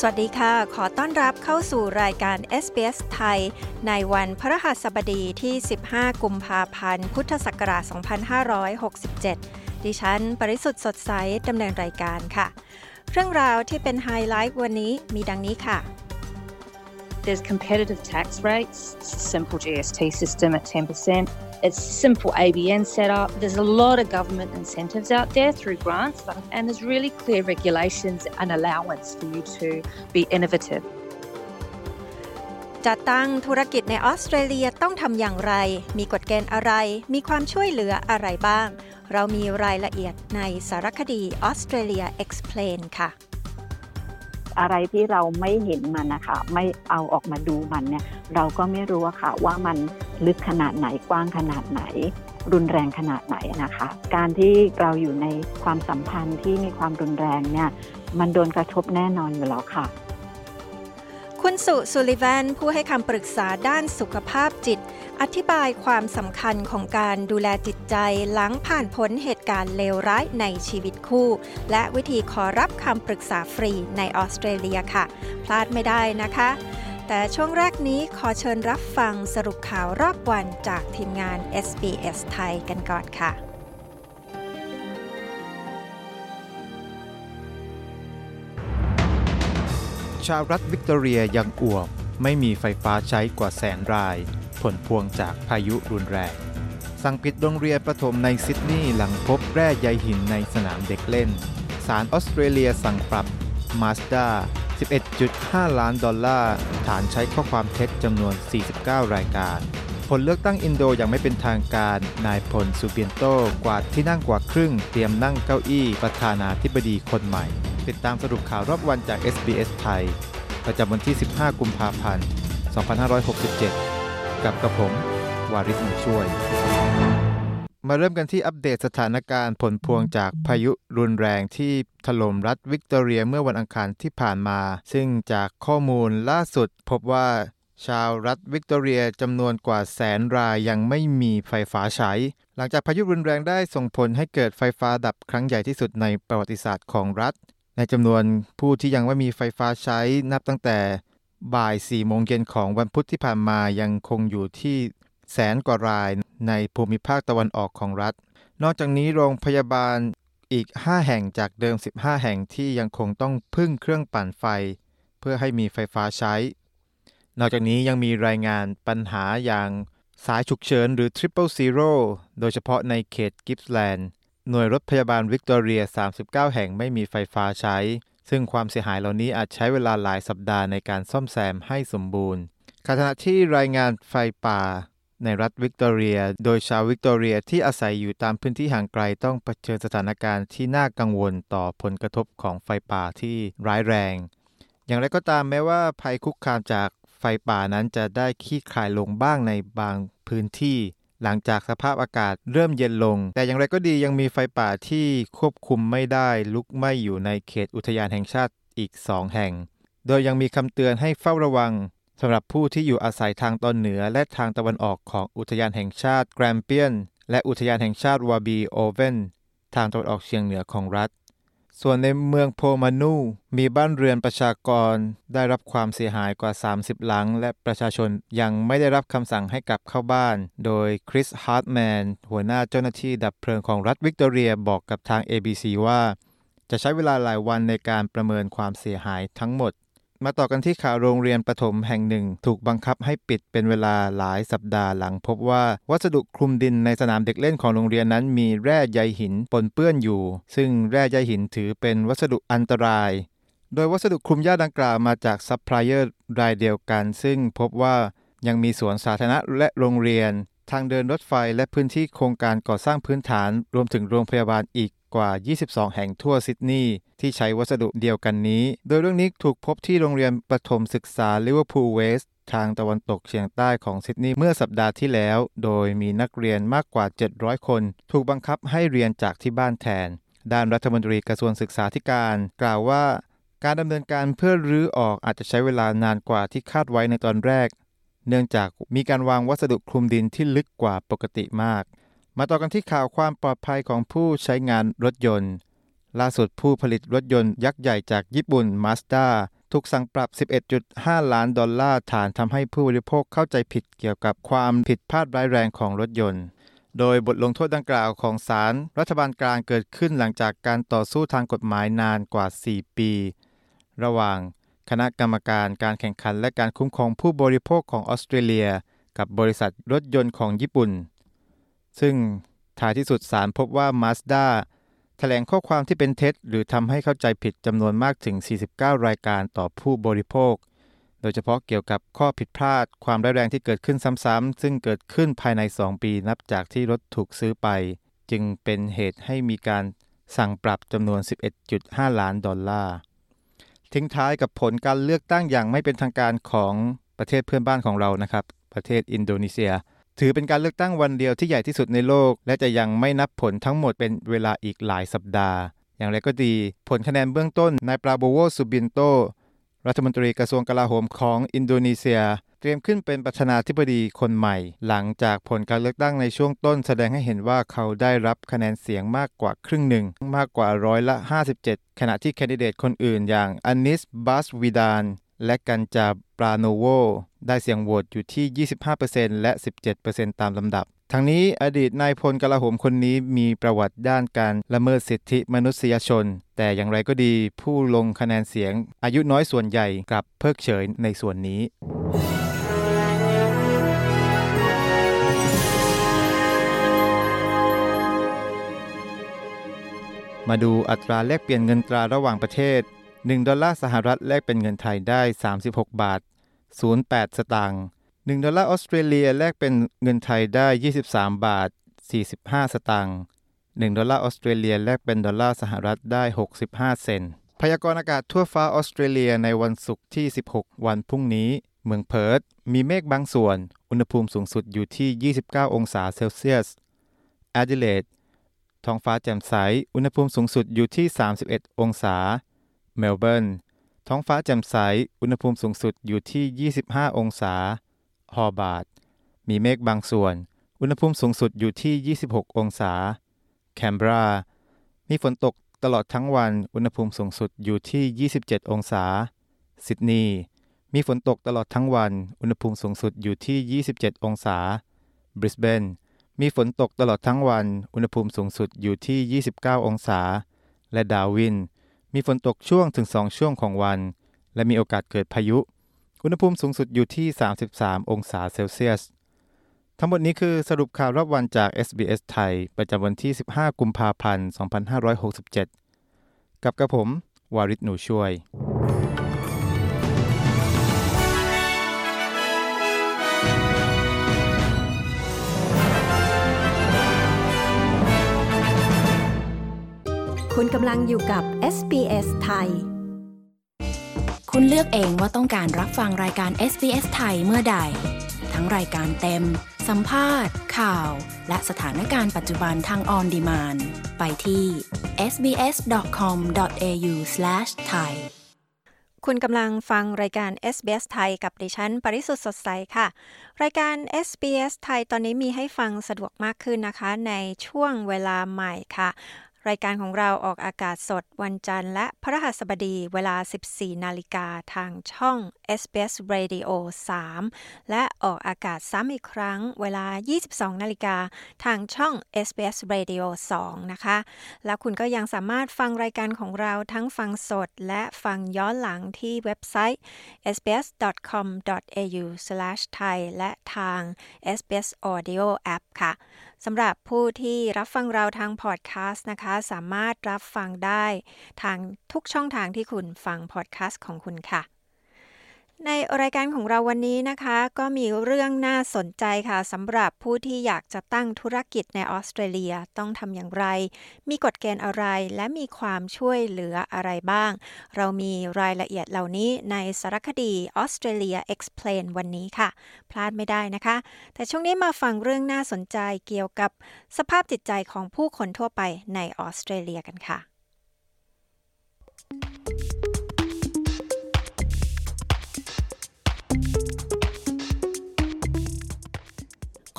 สวัสดีค่ะ ขอต้อนรับเข้าสู่รายการ SBS ไทย ในวันพระหัสบดีที่ 15 กุมภาพันธ์ พุทธศักราช 2567 ดิฉัน ปริสุทธ์สดใสดำเนินรายการค่ะ เรื่องราวที่เป็นไฮไลท์วันนี้มีดังนี้ค่ะ There's competitive tax rates, it's a simple GST system at 10%. It's simple ABN setup. There's a lot of government incentives out there through grants, and there's really clear regulations and allowance for you to be innovative. จัดตั้งธุรกิจในออสเตรเลียต้องทำอย่างไร มีกฎเกณฑ์อะไร มีความช่วยเหลืออะไรบ้าง เรามีรายละเอียดในสารคดี Australia Explain ค่ะ อะไรที่เราไม่เห็นมันนะคะ ไม่เอาออกมาดูมันเนี่ย เราก็ไม่รู้ค่ะว่ามันลึกขนาดไหนกว้างขนาดไหน รุนแรงขนาดไหนนะคะ การที่เราอยู่ในความสัมพันธ์ที่มีความรุนแรงเนี่ย มันโดนกระทบแน่นอนอยู่แล้วค่ะ คุณสุสุลิวันผู้ให้คำปรึกษาด้านสุขภาพจิต อธิบายความสำคัญของการดูแลจิตใจหลังผ่านพ้นเหตุการณ์เลวร้ายในชีวิตคู่ และวิธีขอรับคำปรึกษาฟรีในออสเตรเลียค่ะ พลาดไม่ได้นะคะ แต่ช่วงแรกนี้ขอเชิญรับฟังสรุปข่าวรอบวันจากทีมงาน SBS ไทยกันก่อนค่ะ ชาวรัฐวิกตอเรียยังอ่วมไม่มีไฟฟ้าใช้กว่าแสนราย ผลพวงจากพายุรุนแรง สั่งปิดโรงเรียนประถมในซิดนีย์หลังพบแร่ใยหินในสนามเด็กเล่น ศาลออสเตรเลียสั่งปรับมาสด้า11.5 ล้านดอลลาร์ ฐานใช้ข้อความเท็จจำนวน 49 รายการ ผลเลือกตั้งอินโดยังไม่เป็นทางการ นายพลสุเบียนโต กวาดที่นั่งกว่าครึ่ง เตรียมนั่งเก้าอี้ประธานาธิบดีคนใหม่ ติดตามสรุปข่าวรอบวันจาก SBS ไทย ประจำวันที่ 15 กุมภาพันธ์ 2567 กับกระผม วาริศมุช่วย มาเริ่มกันที่อัปเดตสถานการณ์ผลพวงจากพายุรุนแรงที่ถล่มรัฐวิกตอเรียเมื่อวันอังคารที่ผ่านมา ซึ่งจากข้อมูลล่าสุดพบว่าชาวรัฐวิกตอเรียจำนวนกว่าแสนรายยังไม่มีไฟฟ้าใช้ หลังจากพายุรุนแรงได้ส่งผลให้เกิดไฟฟ้าดับครั้งใหญ่ที่สุดในประวัติศาสตร์ของรัฐ ในจำนวนผู้ที่ยังไม่มีไฟฟ้าใช้นับตั้งแต่บ่าย 4 โมงเย็นของวันพุธที่ผ่านมายังคงอยู่ที่แสนกว่ารายในภูมิภาคตะวันออกของรัฐ นอกจากนี้โรงพยาบาลอีก 5 แห่งจากเดิม 15 แห่งที่ยังคงต้องพึ่งเครื่องปั่นไฟ เพื่อให้มีไฟฟ้าใช้ นอกจากนี้ยังมีรายงานปัญหาอย่างสายฉุกเฉินหรือ Triple Zero โดยเฉพาะในเขตกิฟส์แลนด์ หน่วยรถพยาบาลวิกตอเรีย 39 แห่งไม่มีไฟฟ้าใช้ ซึ่งความเสียหายเหล่านี้อาจใช้เวลาหลายสัปดาห์ในการซ่อมแซมให้สมบูรณ์ขณะที่รายงานไฟป่าในรัฐวิกตอเรีย โดยชาววิกตอเรียที่อาศัยอยู่ตามพื้นที่ห่างไกลต้องเผชิญสถานการณ์ที่น่ากังวลต่อผลกระทบของไฟป่าที่ร้ายแรง อย่างไรก็ตามแม้ว่าภัยคุกคามจากไฟป่านั้นจะได้คลี่คลายลงบ้างในบางพื้นที่ หลังจากสภาพอากาศเริ่มเย็นลง แต่อย่างไรก็ดียังมีไฟป่าที่ควบคุมไม่ได้ลุกไหม้อยู่ในเขตอุทยานแห่งชาติอีกสองแห่ง โดยยังมีคำเตือนให้เฝ้าระวังสำหรับผู้ที่อยู่อาศัยทางตอนเหนือและทางตะวันออกของอุทยานแห่งชาติแกรมเปียน และอุทยานแห่งชาติวาบีโอเวนทางตะวันออกเฉียงเหนือของรัฐ ส่วนในเมืองโพโมนัลมีบ้านเรือนประชากรได้รับความเสียหายกว่า 30 หลัง และประชาชนยังไม่ได้รับคำสั่งให้กลับเข้าบ้าน โดยคริสฮาร์ตแมนหัวหน้าเจ้าหน้าที่ดับเพลิงของรัฐวิกตอเรียบอกกับทาง ABC ว่า จะใช้เวลาหลายวันในการประเมินความเสียหายทั้งหมด มาต่อกันที่ข่าวโรงเรียนประถมแห่งหนึ่ง ถูกบังคับให้ปิดเป็นเวลาหลายสัปดาห์หลังพบว่าวัสดุคลุมดินในสนามเด็กเล่นของโรงเรียนนั้นมีแร่ใยหินปนเปื้อนอยู่ ซึ่งแร่ใยหินถือเป็นวัสดุอันตราย โดยวัสดุคลุมหญ้าดังกล่าวมาจากซัพพลายเออร์รายเดียวกัน ซึ่งพบว่ายังมีสวนสาธารณะและโรงเรียน ทางเดินรถไฟและพื้นที่โครงการก่อสร้างพื้นฐานรวมถึงโรงพยาบาลอีก กว่า 22 แห่งทั่วซิดนีย์ที่ใช้วัสดุเดียวกันนี้ โดยเรื่องนี้ถูกพบที่โรงเรียนประถมศึกษาลิเวอร์พูลเวสต์ทางตะวันตกเฉียงใต้ของซิดนีย์เมื่อสัปดาห์ที่แล้ว โดยมีนักเรียนมากกว่า 700 คน ถูกบังคับให้เรียนจากที่บ้านแทน ด้านรัฐมนตรีกระทรวงศึกษาธิการ กล่าวว่า การดำเนินการเพื่อรื้อออกอาจจะใช้เวลานานกว่าที่คาดไว้ในตอนแรก เนื่องจากมีการวางวัสดุคลุมดินที่ลึกกว่าปกติมาก มาต่อกันที่ข่าวความปลอดภัยของผู้ใช้งานรถยนต์ ล่าสุดผู้ผลิตรถยนต์ยักษ์ใหญ่จากญี่ปุ่น Mazda ถูกสั่งปรับ 11.5 ล้านดอลลาร์ฐานทำให้ผู้บริโภคเข้าใจผิดเกี่ยวกับความผิดพลาดร้ายแรงของรถยนต์ โดยบทลงโทษดังกล่าวของศาลรัฐบาลกลางเกิดขึ้นหลังจากการต่อสู้ทางกฎหมายนานกว่า 4 ปี ระหว่างคณะกรรมการการแข่งขันและการคุ้มครองผู้บริโภคของออสเตรเลีย กับบริษัทรถยนต์ของญี่ปุ่น ซึ่งท้ายที่สุดศาลพบว่า Mazda แถลงข้อความที่เป็นเท็จ หรือทำให้เข้าใจผิดจำนวนมากถึง 49 รายการต่อผู้บริโภค โดยเฉพาะเกี่ยวกับข้อผิดพลาด ความร้ายแรงที่เกิดขึ้นซ้ำๆซึ่งเกิดขึ้นภายใน 2 ปีนับจากที่รถถูกซื้อไป จึงเป็นเหตุให้มีการสั่งปรับจำนวน 11.5 ล้านดอลลาร์ ทิ้งท้ายกับผลการเลือกตั้งอย่างไม่เป็นทางการของประเทศเพื่อนบ้านของเรานะครับ ประเทศอินโดนีเซีย ถือเป็นการเลือกตั้งวันเดียวที่ใหญ่ที่สุดในโลก และจะยังไม่นับผลทั้งหมดเป็นเวลาอีกหลายสัปดาห์ อย่างไรก็ดี ผลคะแนนเบื้องต้นนายปราโบโวสุบินโต รัฐมนตรีกระทรวงกลาโหมของอินโดนีเซีย เตรียมขึ้นเป็นประธานาธิบดีคนใหม่ หลังจากผลการเลือกตั้งในช่วงต้น แสดงให้เห็นว่าเขาได้รับคะแนนเสียงมากกว่าครึ่งหนึ่ง มากกว่าร้อยละ 57 ขณะที่แคนดิเดตคนอื่นอย่างอานิสบัสวิดาน และกันจาปราโนโวได้เสียงโหวตอยู่ที่ 25%และ 17%ตามลำดับทั้งนี้อดีตนายพลกลาโหมคนนี้มีประวัติด้านการละเมิดสิทธิมนุษยชน แต่อย่างไรก็ดีผู้ลงคะแนนเสียง อายุน้อยส่วนใหญ่กลับเพิกเฉยในส่วนนี้ มาดูอัตราแลกเปลี่ยนเงินตราระหว่างประเทศ 1 ดอลลาร์สหรัฐแลกเป็นเงินไทยได้ 36 บาท 08 สตางค์1ดอลลาร์ออสเตรเลียแลกเป็นเงินไทยได้ 23 บาท 45 สตางค์1ดอลลาร์ออสเตรเลียแลกเป็นดอลลาร์สหรัฐได้ 65 เซนต์พยากรณ์อากาศทั่วฟ้าออสเตรเลียในวันศุกร์ที่ 16 วันพรุ่งนี้ เมืองเพิร์ธมีเมฆบางส่วน อุณหภูมิสูงสุดอยู่ที่ 29 องศาเซลเซียสแอดิเลดท้องฟ้าแจ่มใส อุณหภูมิสูงสุดอยู่ที่ 31 องศา เมลเบิร์น ท้องฟ้าแจ่มใส อุณหภูมิสูงสุดอยู่ที่ 25 องศา ฮอบาร์ต มีเมฆบางส่วน อุณหภูมิสูงสุดอยู่ที่ 26 องศา แคนเบรา มีฝนตกตลอดทั้งวัน อุณหภูมิสูงสุดอยู่ที่ 27 องศา ซิดนีย์ มีฝนตกตลอดทั้งวัน อุณหภูมิสูงสุดอยู่ที่ 27 องศา บริสเบน มีฝนตกตลอดทั้งวัน อุณหภูมิสูงสุดอยู่ที่ 29 องศา และดาวิน มีฝนตกช่วงถึง 2 ช่วงของวัน และมีโอกาสเกิดพายุ อุณหภูมิสูงสุดอยู่ที่ 33 องศาเซลเซียส ทั้งหมดนี้คือสรุปข่าวรอบวันจาก SBS ไทย ประจำวันที่ 15 กุมภาพันธ์ 2567 กับกระผม วาริศหนูช่วย คุณกำลังอยู่กับ SBS ไทย คุณเลือกเองว่าต้องการรับฟังรายการ SBS ไทยเมื่อใด ทั้งรายการเต็ม สัมภาษณ์ ข่าว และสถานการณ์ปัจจุบันทางออนดีมานไปที่ sbs.com.au/thai คุณกำลังฟังรายการ SBS ไทยกับดิฉัน ปริสุทธ์สดใสค่ะ รายการ SBS ไทยตอนนี้มีให้ฟังสะดวกมากขึ้นนะคะ ในช่วงเวลาใหม่ค่ะ รายการของเราออกอากาศสดวันจันทร์และพฤหัสบดีเวลา 14 นาฬิกาทางช่อง SBS Radio 3 และออกอากาศซ้ำอีกครั้งเวลา 22 นาฬิกาทางช่อง SBS Radio 2 นะคะ แล้วคุณก็ยังสามารถฟังรายการของเราทั้งฟังสดและฟังย้อนหลังที่เว็บไซต์ sbs.com.au/thai และทาง SBS Audio App ค่ะ สำหรับผู้ที่รับฟังเราทางพอดแคสต์นะคะ สามารถรับฟังได้ ทางทุกช่องทางที่คุณฟังพอดแคสต์ของคุณค่ะ ในรายการของเราวันนี้นะคะ ก็มีเรื่องน่าสนใจค่ะสำหรับผู้ที่อยากจะตั้งธุรกิจในออสเตรเลียต้องทำอย่างไร มีกฎเกณฑ์อะไร และมีความช่วยเหลืออะไรบ้าง เรามีรายละเอียดเหล่านี้ในสารคดีออสเตรเลีย Explain วันนี้ค่ะ พลาดไม่ได้นะคะ แต่ช่วงนี้มาฟังเรื่องน่าสนใจเกี่ยวกับสภาพจิตใจของผู้คนทั่วไปในออสเตรเลียกันค่ะ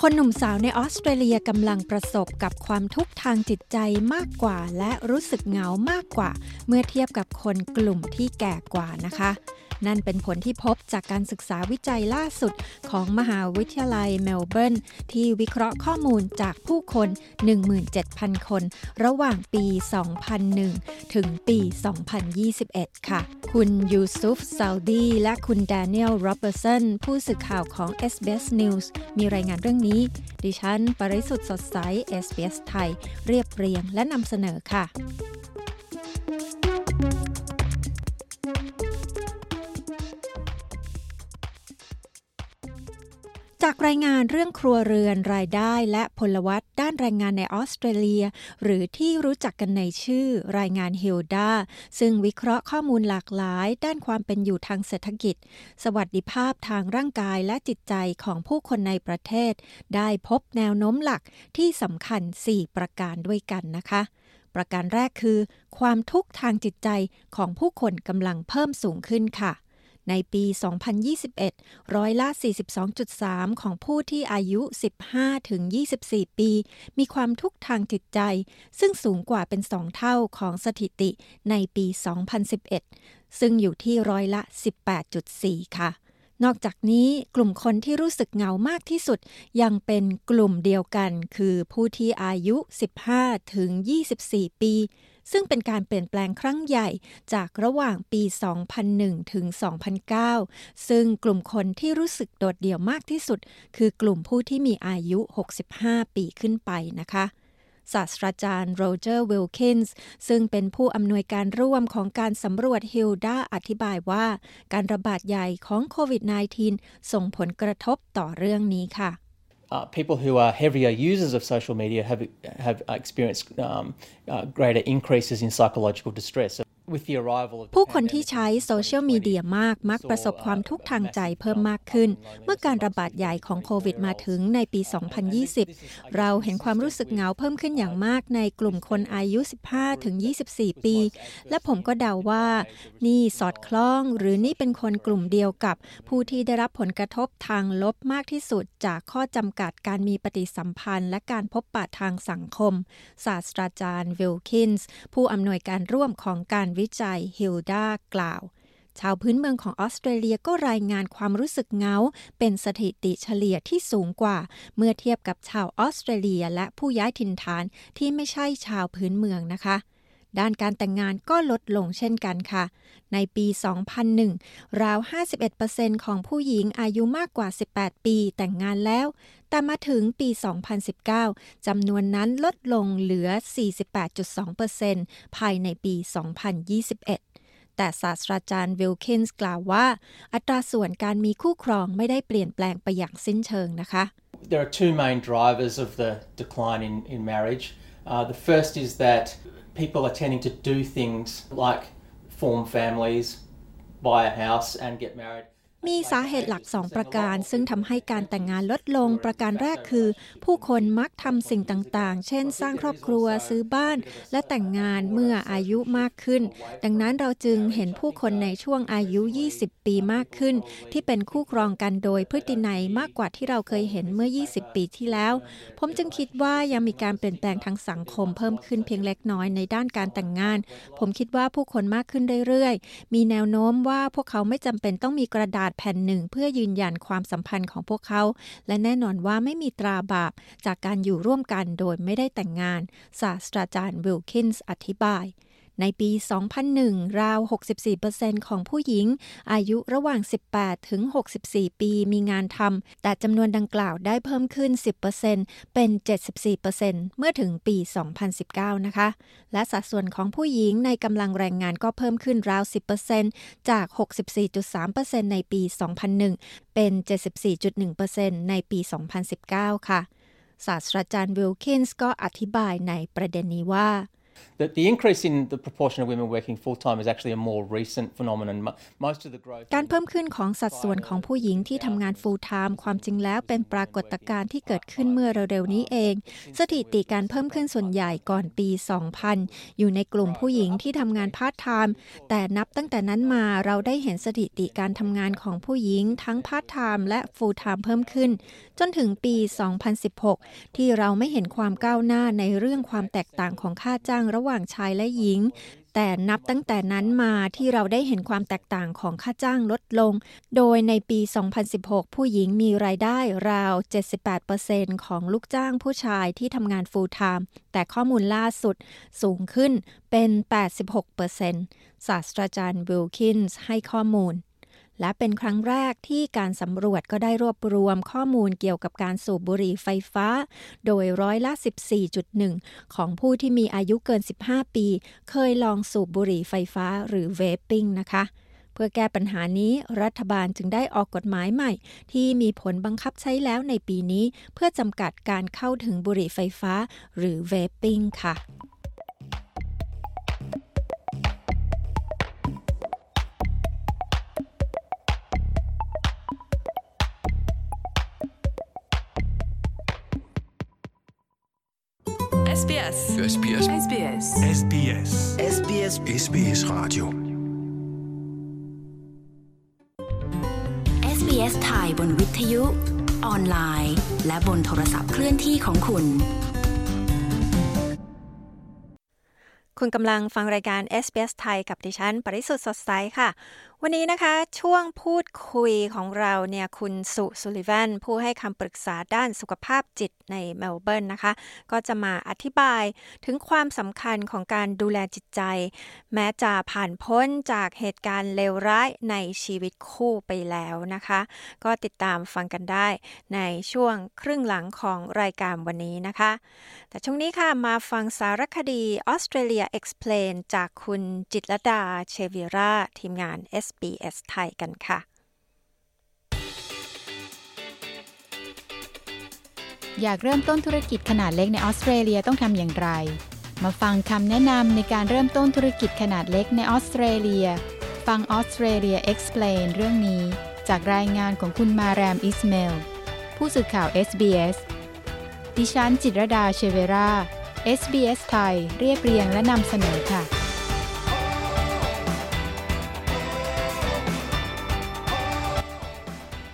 คนหนุ่มสาวในออสเตรเลียกำลังประสบกับความทุกข์ทางจิตใจมากกว่า และรู้สึกเหงามากกว่า เมื่อเทียบกับคนกลุ่มที่แก่กว่านะคะ นั่นเป็นผลที่พบจากการศึกษาวิจัยล่าสุดของมหาวิทยาลัยเมลเบิร์น ที่วิเคราะห์ข้อมูลจากผู้คน 17,000 คน ระหว่างปี 2001 ถึงปี 2021 ค่ะ คุณยูซุฟซาลดี และคุณแดเนียลโรเบอร์สันผู้สื่อข่าวของ SBS News มีรายงานเรื่องนี้ ดิฉัน ปริสุทธ์สดใส SBS ไทย เรียบเรียงและนำเสนอค่ะ จากรายงานเรื่องครัวเรือนรายได้และพลวัตด้านแรงงานในออสเตรเลีย หรือที่รู้จักกันในชื่อรายงานฮิลดาซึ่งวิเคราะห์ข้อมูลหลากหลาย ด้านความเป็นอยู่ทางเศรษฐกิจ สวัสดิภาพทางร่างกายและจิตใจของผู้คนในประเทศ ได้พบแนวโน้มหลักที่สำคัญ 4 ประการด้วยกันนะคะ ประการแรกคือ ความทุกข์ทางจิตใจของผู้คนกำลังเพิ่มสูงขึ้นค่ะ ในปี 2021 ร้อยละ 42.3 ของผู้ที่อายุ 15ถึง24 ปี มีความทุกข์ทางจิตใจ ซึ่งสูงกว่าเป็นสองเท่าของสถิติในปี 2011 ซึ่งอยู่ที่ร้อยละ 18.4 ค่ะนอกจากนี้กลุ่มคนที่รู้สึกเหงามากที่สุด ยังเป็นกลุ่มเดียวกัน คือผู้ที่อายุ 15 ถึง 24 ปี ซึ่งเป็นการเปลี่ยนแปลงครั้งใหญ่จากระหว่างปี 2001 ถึง 2009 ซึ่งกลุ่มคนที่รู้สึกโดดเดี่ยวมากที่สุด คือกลุ่มผู้ที่มีอายุ 65 ปีขึ้นไปนะคะศาสตราจารย์โรเจอร์วิลคินส์ซึ่งเป็นผู้อำนวยการร่วมของการสำรวจฮิลดาอธิบายว่า การระบาดใหญ่ของโควิด -19 ส่งผลกระทบต่อเรื่องนี้ค่ะ uh, people who are heavier users of social media have have experienced um, uh, greater increases in psychological distress. ผู้คนที่ใช้โซเชียลมีเดียมากมักประสบความทุกข์ทางใจเพิ่มมากขึ้น เมื่อการระบาดใหญ่ของโควิดมาถึงในปี 2020 เราเห็นความรู้สึกเหงาเพิ่มขึ้นอย่างมากในกลุ่มคนอายุ 15 ถึง 24 ปี และผมก็เดาว่า นี่สอดคล้องหรือนี่เป็นคนกลุ่มเดียวกับ ผู้ที่ได้รับผลกระทบทางลบมากที่สุด จากข้อจำกัดการมีปฏิสัมพันธ์ และการพบปะทางสังคม ศาสตราจารย์วิลคินส์ผู้อำนวยการร่วมของการวิจัยฮิลดากล่าว ชาวพื้นเมืองของออสเตรเลียก็รายงานความรู้สึกเงา เป็นสถิติเฉลี่ยที่สูงกว่า เมื่อเทียบกับชาวออสเตรเลียและผู้ย้ายถิ่นฐานที่ไม่ใช่ชาวพื้นเมืองนะคะ ด้านการแต่งงานก็ลดลงเช่นกันค่ะ ในปี 2001 ราว 51%ของผู้หญิงอายุมากกว่า 18 ปีแต่งงานแล้ว แต่มาถึงปี 2019 จำนวนนั้นลดลงเหลือ 48.2%ภายในปี 2021แต่ศาสตราจารย์วิลคินส์กล่าวว่า อัตราส่วนการมีคู่ครองไม่ได้เปลี่ยนแปลงไปอย่างสิ้นเชิงนะคะ There are two main drivers of the decline in, in marriage. Uh, the first is that people are tending to do things like form families, buy a house, and get married. มีสาเหตุหลักสองประการ ซึ่งทำให้การแต่งงานลดลงประการแรกคือ ผู้คนมักทำสิ่งต่างๆ เช่น สร้างครอบครัวซื้อบ้าน และแต่งงานเมื่ออายุมากขึ้น ดังนั้นเราจึงเห็นผู้คนในช่วงอายุ 20 ปีมากขึ้น ที่เป็นคู่ครองกันโดยพฤตินัยมากกว่าที่เราเคยเห็นเมื่อ 20 ปีที่แล้ว ผมจึงคิดว่ายังมีการเปลี่ยนแปลงทางสังคมเพิ่มขึ้นเพียงเล็กน้อยในด้านการแต่งงาน ผมคิดว่าผู้คนมากขึ้นเรื่อยๆ มีแนวโน้มว่าพวกเขาไม่จำเป็นต้องมีกระดาษแผ่นหนึ่ง เพื่อยืนยันความสัมพันธ์ของพวกเขา และแน่นอนว่าไม่มีตราบาปจากการอยู่ร่วมกันโดยไม่ได้แต่งงาน ศาสตราจารย์วิลคินส์อธิบาย ในปี 2001 ราว 64%ของผู้หญิง อายุระหว่าง 18 ถึง 64 ปีมีงานทำ แต่จำนวนดังกล่าวได้เพิ่มขึ้น 10%เป็น 74%เมื่อถึงปี 2019 นะคะ และสัดส่วนของผู้หญิงในกำลังแรงงานก็เพิ่มขึ้นราว 10%จาก 64.3%ในปี 2001 เป็น 74.1%ในปี 2019 ค่ะ ศาสตราจารย์วิลคินส์ก็อธิบายในประเด็นนี้ว่า that the increase in the proportion of women working full time is actually a more recent phenomenon. Most of the growth การเพิ่มขึ้นของสัดส่วนของผู้หญิงที่ทำงาน full time ความจริงแล้วเป็นปรากฏการณ์ที่เกิดขึ้นเมื่อเร็วๆนี้เอง สถิติการเพิ่มขึ้นส่วนใหญ่ก่อนปี 2000 อยู่ในกลุ่มผู้หญิงที่ทำงาน part time แต่นับตั้งแต่นั้นมาเราได้เห็นสถิติการทำงานของผู้หญิงทั้ง part time และ full time เพิ่มขึ้น จนถึงปี 2016 ที่เราไม่เห็นความก้าวหน้าในเรื่องความแตกต่างของค่าจ้างระหว่างชายและหญิง แต่นับตั้งแต่นั้นมาที่เราได้เห็นความแตกต่างของค่าจ้างลดลง โดยในปี 2016 ผู้หญิงมีรายได้ราว 78%ของลูกจ้างผู้ชายที่ทำงาน full time แต่ข้อมูลล่าสุดสูงขึ้นเป็น 86%ศาสตราจารย์วิลคินส์ให้ข้อมูล และเป็นครั้งแรกที่การสำรวจก็ได้รวบรวมข้อมูลเกี่ยวกับการสูบบุหรี่ไฟฟ้า โดยร้อยละ 14.1 ของผู้ที่มีอายุเกิน 15 ปี เคยลองสูบบุหรี่ไฟฟ้าหรือ vaping นะคะ เพื่อแก้ปัญหานี้รัฐบาลจึงได้ออกกฎหมายใหม่ ที่มีผลบังคับใช้แล้วในปีนี้ เพื่อจำกัดการเข้าถึงบุหรี่ไฟฟ้า หรือเวปปิ้งค่ะ SBS SBS SBS SBS SBS SBS Radio SBS ไทยบนวิทยุ ออนไลน์ และบนโทรศัพท์เคลื่อนที่ของคุณ คุณกำลังฟังรายการ SBS ไทยกับดิฉัน ปริสุทธ์สดใสค่ะวันนี้นะคะช่วงพูดคุยของเราเนี่ยคุณสุสุลิวันผู้ให้คำปรึกษาด้านสุขภาพจิตในเมลเบิร์นนะคะ ก็จะมาอธิบายถึงความสำคัญของการดูแลจิตใจ แม้จะผ่านพ้นจากเหตุการณ์เลวร้ายในชีวิตคู่ไปแล้วนะคะ ก็ติดตามฟังกันได้ในช่วงครึ่งหลังของรายการวันนี้นะคะ แต่ช่วงนี้ค่ะมาฟังสารคดี Australia Explain จากคุณจิตรดาเชวิราทีมงาน SBS ไทยกันค่ะ อยากเริ่มต้นธุรกิจขนาดเล็กในออสเตรเลียต้องทำอย่างไร มาฟังคำแนะนำในการเริ่มต้นธุรกิจขนาดเล็กในออสเตรเลีย ฟัง Australia Explain เรื่องนี้ จากรายงานของคุณมาแรมอิสเมล ผู้สื่อข่าว SBS ดิฉันจิตรดาเชเวรา SBS ไทยเรียบเรียงและนำเสนอค่ะ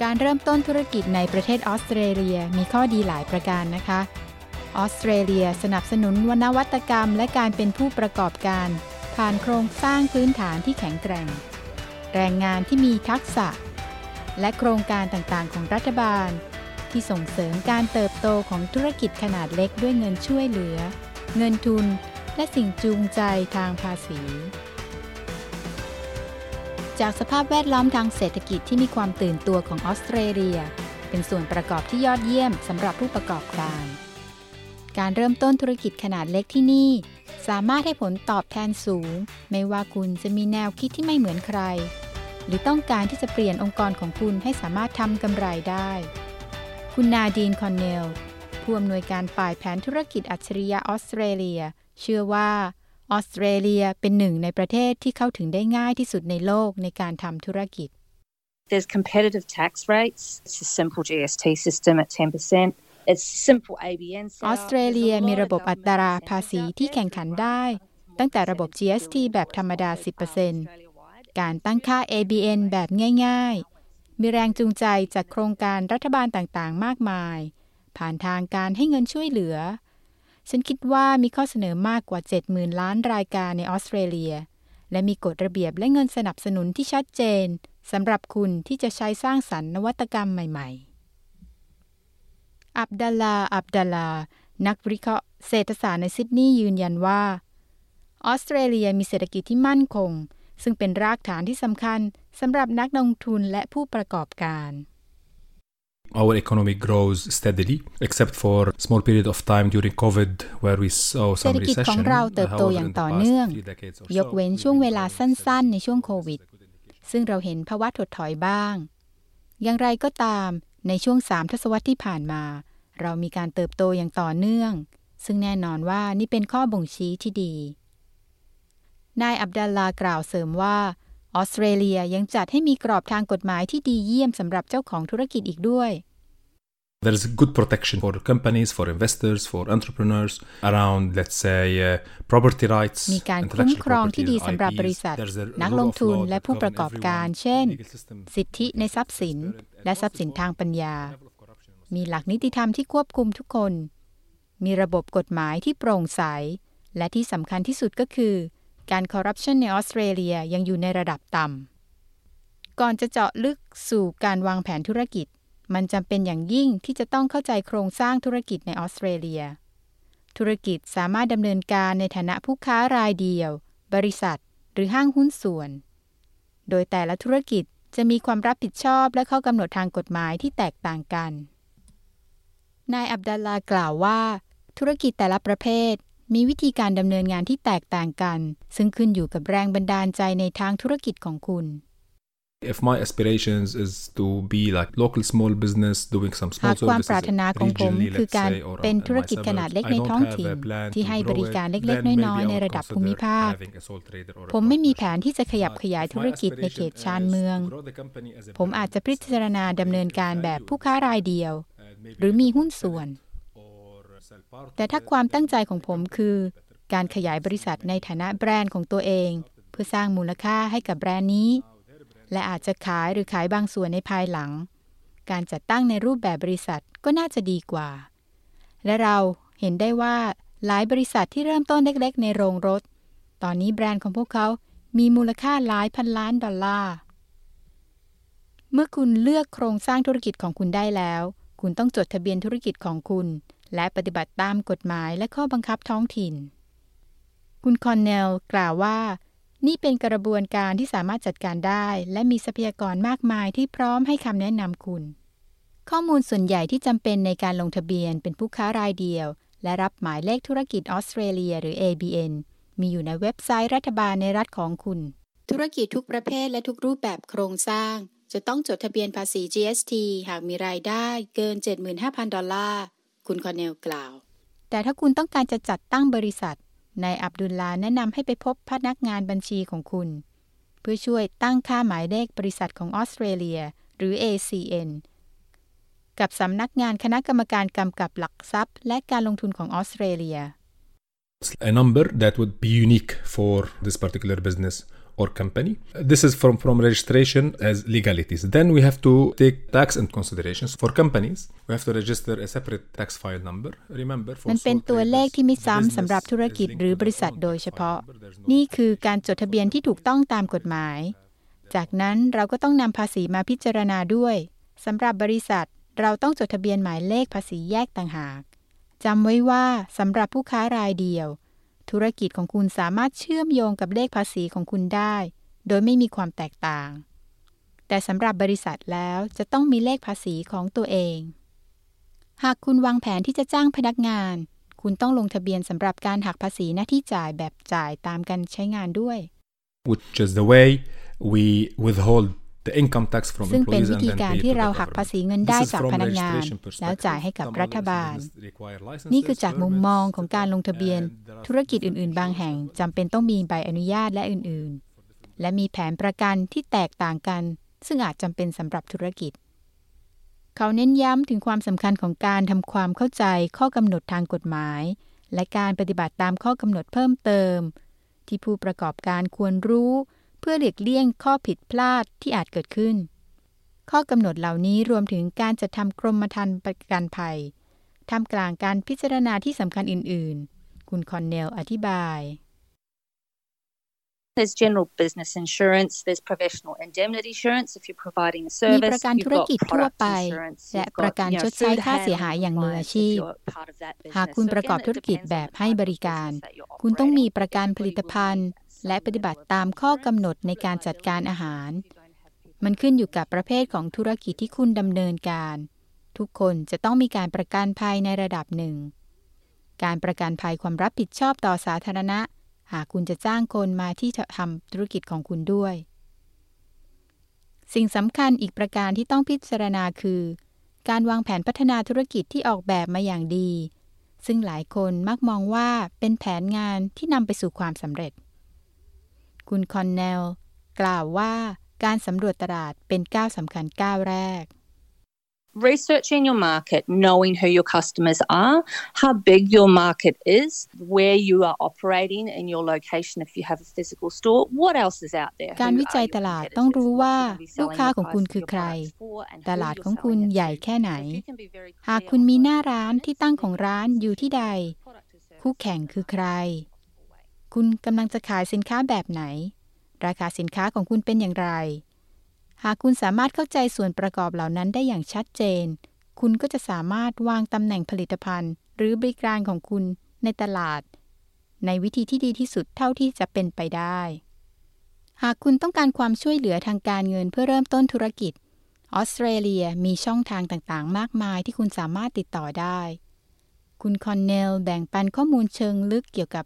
การเริ่มต้นธุรกิจในประเทศออสเตรเลียมีข้อดีหลายประการนะคะ ออสเตรเลียสนับสนุนวนวัตกรรมและการเป็นผู้ประกอบการ ผ่านโครงสร้างพื้นฐานที่แข็งแกร่ง แรงงานที่มีทักษะ และโครงการต่างๆ ของรัฐบาล ที่ส่งเสริมการเติบโตของธุรกิจขนาดเล็กด้วยเงินช่วยเหลือ เงินทุน และสิ่งจูงใจทางภาษี จากสภาพแวดล้อมทางเศรษฐกิจที่มีความตื่นตัวของออสเตรเลีย เป็นส่วนประกอบที่ยอดเยี่ยมสำหรับผู้ประกอบการการเริ่มต้นธุรกิจขนาดเล็กที่นี่ สามารถให้ผลตอบแทนสูง ไม่ว่าคุณจะมีแนวคิดที่ไม่เหมือนใคร หรือต้องการที่จะเปลี่ยนองค์กรของคุณให้สามารถทำกำไรได้ คุณนาดีนคอนเนลผู้อำนวยการฝ่ายแผนธุรกิจอัจฉริยะออสเตรเลีย เชื่อว่า ออสเตรเลียเป็นหนึ่งในประเทศที่เข้าถึงได้ง่ายที่สุดในโลกในการทำธุรกิจ There's competitive tax rates. It's a simple GST system at 10%. It's simple ABN ออสเตรเลียมีระบบอัตราภาษีที่แข่งขันได้ ตั้งแต่ระบบ GST แบบธรรมดา 10%การตั้งค่า ABN แบบง่าย ๆ มีแรงจูงใจจากโครงการรัฐบาลต่างๆ มากมาย ผ่านทางการให้เงินช่วยเหลือ ฉันคิดว่ามีข้อเสนอมากกว่า 70,000 ล้านรายการในออสเตรเลีย และมีกฎระเบียบและเงินสนับสนุนที่ชัดเจนสำหรับคุณที่จะใช้สร้างสรรค์นวัตกรรมใหม่ๆ อับดัลลา อับดัลลา นักวิเคราะห์เศรษฐศาสตร์ในซิดนีย์ยืนยันว่า ออสเตรเลียมีเศรษฐกิจที่มั่นคง ซึ่งเป็นรากฐานที่สำคัญสำหรับนักลงทุนและผู้ประกอบการ Our economy grows steadily, except for small period of time during COVID where we saw เศรษ some ฐกิจของ recession. เราเติบโต However, อย่าง in the ต่อ past เนื่อง few decades or ยก so, เว้น we ช่วง have เวลา been สั้นๆ ในช่วงโควิด ซึ่งเราเห็นภาวะถดถอยบ้าง อย่างไรก็ตามในช่วงสามทศวรรษที่ผ่านมา เรามีการเติบโตอย่างต่อเนื่อง ซึ่งแน่นอนว่านี่เป็นข้อบ่งชี้ที่ดี นายอับดัลลากล่าวเสริมว่า ออสเตรเลียยังจัดให้มีกรอบทางกฎหมายที่ดีเยี่ยมสำหรับเจ้าของธุรกิจอีกด้วย There is good protection for companies, for investors, for entrepreneurs around, let's say, uh, property rights. มีการคุ้ม intellectual ครองที่ property, ดีสำหรับบริษัท IPs. There's a นัก rule ลง of ทุน law และ that ผู้ประ govern กอบการ everyone. เช่น Legal system สิทธิในทรัพย์สิน และทรัพย์สินทางปัญญา มีหลักนิติธรรมที่ควบคุมทุกคน มีระบบกฎหมายที่โปร่งใส และที่สำคัญที่สุดก็คือ การคอร์รัปชันในออสเตรเลียยังอยู่ในระดับต่ำ ก่อนจะเจาะลึกสู่การวางแผนธุรกิจ มันจำเป็นอย่างยิ่งที่จะต้องเข้าใจโครงสร้างธุรกิจในออสเตรเลีย ธุรกิจสามารถดำเนินการในฐานะผู้ค้ารายเดียว บริษัท หรือห้างหุ้นส่วน โดยแต่ละธุรกิจจะมีความรับผิดชอบและข้อกำหนดทางกฎหมายที่แตกต่างกัน นายอับดัลลากล่าวว่า ธุรกิจแต่ละประเภท มีวิธีการดำเนินงานที่แตกต่างกัน ซึ่งขึ้นอยู่กับแรงบันดาลใจในทางธุรกิจของคุณ If my aspirations is to be like local small business doing some หา small กความ services ปรารถนาของผม regionally, คือ let's การ say, or เป็น in ธุรกิจ my ขนาด suburbs, เล็ก I ใน don't ท้อง have ถิ่น a plan ที่ to ให้ grow บริ it, การเล็ก then ๆ maybe น้อย I ๆใน would ระดับ consider ภูมิภาค having a sole trader or a ผมไม่มี partnership. แผนที่จะขยับขยายธุรกิจในเขตชานเมือง ผมอาจจะพิจารณาดำเนินการแบบผู้ค้ารายเดียว หรือมีหุ้นส่วน แต่ถ้าความตั้งใจของผมคือ การขยายบริษัทในฐานะแบรนด์ของตัวเอง เพื่อสร้างมูลค่าให้กับแบรนด์นี้ และอาจจะขายหรือขายบางส่วนในภายหลัง การจัดตั้งในรูปแบบบริษัทก็น่าจะดีกว่า และเราเห็นได้ว่าหลายบริษัทที่เริ่มต้นเล็กๆ ในโรงรถ ตอนนี้แบรนด์ของพวกเขา มีมูลค่าหลายพันล้านดอลลาร์ เมื่อคุณเลือกโครงสร้างธุรกิจของคุณได้แล้ว คุณต้องจดทะเบียนธุรกิจของคุณ และปฏิบัติตามกฎหมายและข้อบังคับท้องถิ่น คุณคอนเนลกล่าวว่า นี่เป็นกระบวนการที่สามารถจัดการได้ และมีทรัพยากรมากมายที่พร้อมให้คำแนะนำคุณ ข้อมูลส่วนใหญ่ที่จำเป็นในการลงทะเบียนเป็นผู้ค้ารายเดียว และรับหมายเลขธุรกิจออสเตรเลีย หรือ ABN มีอยู่ในเว็บไซต์รัฐบาลในรัฐของคุณ ธุรกิจทุกประเภทและทุกรูปแบบโครงสร้าง จะต้องจดทะเบียนภาษี GST หากมีรายได้เกิน 75,000 ดอลลาร์ คุณคอนเนลกล่าว แต่ถ้าคุณต้องการจะจัดตั้งบริษัท นายอับดุลลาแนะนำให้ไปพบพนักงานบัญชีของคุณ เพื่อช่วยตั้งค่าหมายเลขบริษัทของออสเตรเลีย หรือ ACN กับสำนักงานคณะกรรมการกำกับหลักทรัพย์ และการลงทุนของออสเตรเลีย a number that would be unique for this particular business or company. This is from, from registration as legalities. Then we have to take tax into considerations. For companies, we have to register a separate tax file number. Remember, for มันเป็น sole ตัวเลข traders, ที่ไม่ the ซ้ำ business สำหรับธุรกิจ is หรือ linked to บริษัท their own โดย tax เฉ file พาะ number. There's no นี่คือการจดทะเบียนที่ถูกต้องตามกฎหมาย จากนั้นเราก็ต้องนำภาษีมาพิจารณาด้วยสำหรับบริษัท เราต้องจดทะเบียนหมายเลขภาษีแยกต่างหากจำไว้ว่าสำหรับผู้ค้ารายเดียว ธุรกิจของคุณสามารถเชื่อมโยงกับเลขภาษีของคุณได้ โดยไม่มีความแตกต่าง แต่สำหรับบริษัทแล้วจะต้องมีเลขภาษีของตัวเอง หากคุณวางแผนที่จะจ้างพนักงาน คุณต้องลงทะเบียนสำหรับการหักภาษีหน้าที่จ่ายแบบจ่ายตามการใช้งานด้วย which is the way we withhold the income tax from ซึ่งเป็น employees วิ and ธี then การ pay it ที่ to the เราหักภา government. ษีเงินได้ This is จาก from พนักงาน registration แล้วจ่ายให้กับ perspective. รัฐบาล Some other business require licenses, นี่คือจากมุมมองของการลง permits, ทะเบียน and there are ธุรกิจอื่น ๆ บางแห่งจำเป็นต้องมีใบอนุญาตและอื่น ๆ และมีแผนประกันที่แตกต่างกัน ซึ่งอาจจำเป็นสำหรับธุรกิจ เขาเน้นย้ำถึงความสำคัญของการทำความเข้าใจข้อกำหนดทางกฎหมาย และการปฏิบัติตามข้อกำหนดเพิ่มเติม ที่ผู้ประกอบการควรรู้ เพื่อหลีกเลี่ยงข้อผิดพลาดที่อาจเกิดขึ้น ข้อกำหนดเหล่านี้รวมถึงการจัดทำกรมธรรม์ประกันภัยท่ามกลางการพิจารณาที่สำคัญอื่น ๆ คุณคอนเนลอธิบาย There's general business insurance, there's professional indemnity insurance if you're providing a มี service. ประกัน you've ธุร got กิจทั่ว product ไป insurance, และ you've ประ got, กัน you know, ชดใช้ food ค่าเสียหาย handling อย่างมืออา compliance ชีพ if you're part of that หาก business. คุณ So ประกอบ again, ธุ it รกิจ depends แบ on บ the ให้ type บ of ริการ business that you're คุณต้องมี operating. ประกันผลิตภัณฑ์ และปฏิบัติตามข้อกำหนดในการจัดการอาหาร มันขึ้นอยู่กับประเภทของธุรกิจที่คุณดำเนินการ ทุกคนจะต้องมีการประกันภัยในระดับหนึ่ง การประกันภัยความรับผิดชอบต่อสาธารณะ หากคุณจะจ้างคนมาที่ทำธุรกิจของคุณด้วย สิ่งสำคัญอีกประการที่ต้องพิจารณาคือ การวางแผนพัฒนาธุรกิจที่ออกแบบมาอย่างดี ซึ่งหลายคนมักมองว่าเป็นแผนงานที่นำไปสู่ความสำเร็จ คุณคอนเนล กล่าวว่าการสำรวจตลาดเป็นก้าวสำคัญก้าวแรก Researching your market, knowing who your customers are, how big your market is, where you are operating in your location if you have a physical store, what else is out there? การ Who วิ are จัย your ตลาด competitors? ต้องรู้ What ว่า you're gonna be ลูก selling ค้า your ของคุณ price คือ for ใคร your products for and who ตลาด you're ของคุณ selling it ใหญ่ to. แค่ไหน If you can be very หาก clear คุณ on มี those หน้าร้าน components, ที่ตั้งของร้านอยู่ที่ใด คู่แข่งคือใคร คุณกำลังจะขายสินค้าแบบไหน ราคาสินค้าของคุณเป็นอย่างไร หากคุณสามารถเข้าใจส่วนประกอบเหล่านั้นได้อย่างชัดเจน คุณก็จะสามารถวางตำแหน่งผลิตภัณฑ์ หรือบริการของคุณในตลาด ในวิธีที่ดีที่สุดเท่าที่จะเป็นไปได้ หากคุณต้องการความช่วยเหลือทางการเงินเพื่อเริ่มต้นธุรกิจ ออสเตรเลียมีช่องทางต่างๆ มากมายที่คุณสามารถติดต่อได้คุณคอนเนลแบ่งปันข้อมูลเชิงลึกเกี่ยวกับ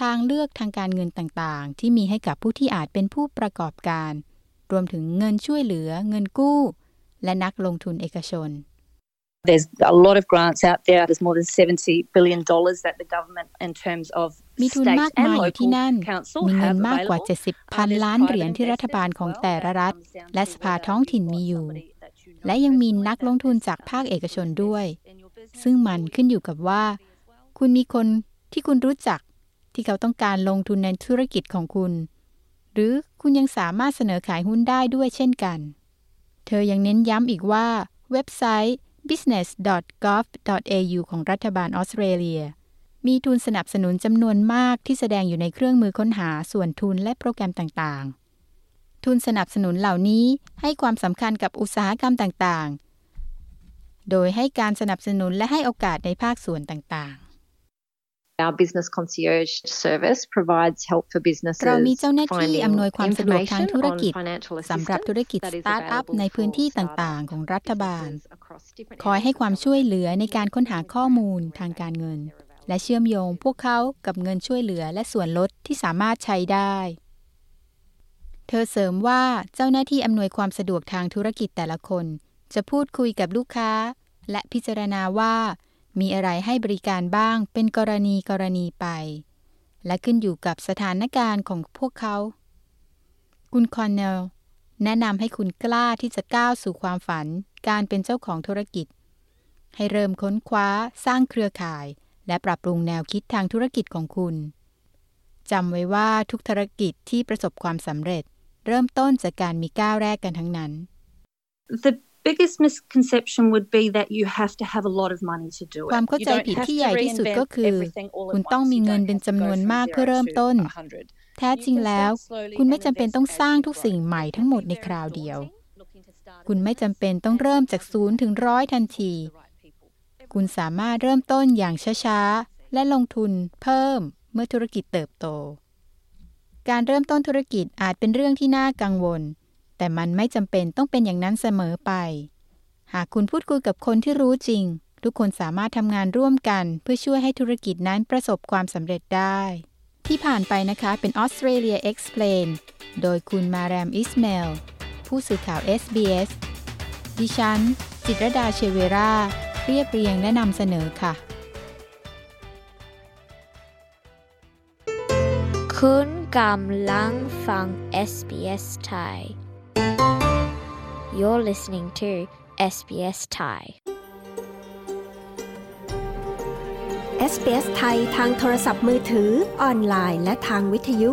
ทางเลือกทางการเงินต่างๆ ที่มีให้กับผู้ที่อาจเป็นผู้ประกอบการ รวมถึงเงินช่วยเหลือ เงินกู้ และนักลงทุนเอกชน There's a lot of grants out there. There's more than $70 billion that the government, in terms of มีทุน state มาก and มายอยู่ที่ local นั่น council มีเงิน have มากกว่า available. 70 พัน Uh, there's ล้านเหรียญ private ที่รัฐบาล investment ของ as well. แต่ละ That รัฐ comes down และ to สภา whether ท้องถิ่น you've มี got อยู่ somebody that you know และยังมี personally นัก that ลงทุน has จากภาคเอกชนด้วย in your business ซึ่งมันขึ้นอยู่กับว่า คุณมีคนที่คุณรู้จัก ที่เขาต้องการลงทุนในธุรกิจของคุณ หรือคุณยังสามารถเสนอขายหุ้นได้ด้วยเช่นกัน เธอยังเน้นย้ำอีกว่าเว็บไซต์ business.gov.au ของรัฐบาลออสเตรเลีย มีทุนสนับสนุนจำนวนมากที่แสดงอยู่ในเครื่องมือค้นหาส่วนทุนและโปรแกรมต่างๆ ทุนสนับสนุนเหล่านี้ให้ความสำคัญกับอุตสาหกรรมต่างๆ โดยให้การสนับสนุนและให้โอกาสในภาคส่วนต่างๆ Our business concierge service provides help for businesses เรามีเจ้าหน้าที่ finding อำนวยความสะดวกทาง information ธุรกิจ on financial สำหรับธุรกิจ assistance ส that is ตาร์ทอัพ available ในพื้นที่ for ต่างๆ ของรัฐบาล businesses across different คอยให้ areas ความช่วยเหลือในการค้นหาข้อมูลทางการเงิน และเชื่อมโยงพวกเขากับเงินช่วยเหลือและส่วนลดที่สามารถใช้ได้ เธอเสริมว่าเจ้าหน้าที่อำนวยความสะดวกทางธุรกิจแต่ละคน จะพูดคุยกับลูกค้า และพิจารณาว่า มีอะไรให้บริการบ้างเป็นกรณีกรณีไป และขึ้นอยู่กับสถานการณ์ของพวกเขา คุณคอนเนลแนะนำให้คุณกล้าที่จะก้าวสู่ความฝัน การเป็นเจ้าของธุรกิจ ให้เริ่มค้นคว้าสร้างเครือข่าย และปรับปรุงแนวคิดทางธุรกิจของคุณจำไว้ว่าทุกธุรกิจที่ประสบความสำเร็จ เริ่มต้นจากการมีก้าวแรกกันทั้งนั้น The biggest misconception would be that you have to have a lot of money to do it. ความเข้า You ใจ don't ผิด have ที่ to ใหญ่ที่สุด reinvent ก็คือ everything all at คุณต้อง once. มี You เงิน don't เป็น have to จำน go วน from มาก zero เพื่อเริ่ม to ต้น 100. แท้จริงแล้ว คุณไม่จำเป็นต้องสร้างทุกสิ่งใหม่ทั้งหมดในคราวเดียว คุณไม่จำเป็นต้องเริ่มจากศูนย์ถึงร้อยทันที คุณสามารถเริ่มต้นอย่างช้าๆ และลงทุนเพิ่มเมื่อธุรกิจเติบโต การเริ่มต้นธุรกิจอาจเป็นเรื่องที่น่ากังวล แต่มันไม่จำเป็นต้องเป็นอย่างนั้นเสมอไป หากคุณพูดคุยกับคนที่รู้จริง ทุกคนสามารถทำงานร่วมกัน เพื่อช่วยให้ธุรกิจนั้นประสบความสำเร็จได้ ที่ผ่านไปนะคะเป็น Australia Explain โดยคุณมารมอิสเมล ผู้สื่อข่าว SBS ดิฉัน จิตรดาเชเวรา เรียบเรียงและนำเสนอค่ะ คุณกำลังฟัง SBS ไทย You're listening to SBS Thai SBS ไทยทางโทรศัพท์มือถือออนไลน์และทางวิทยุ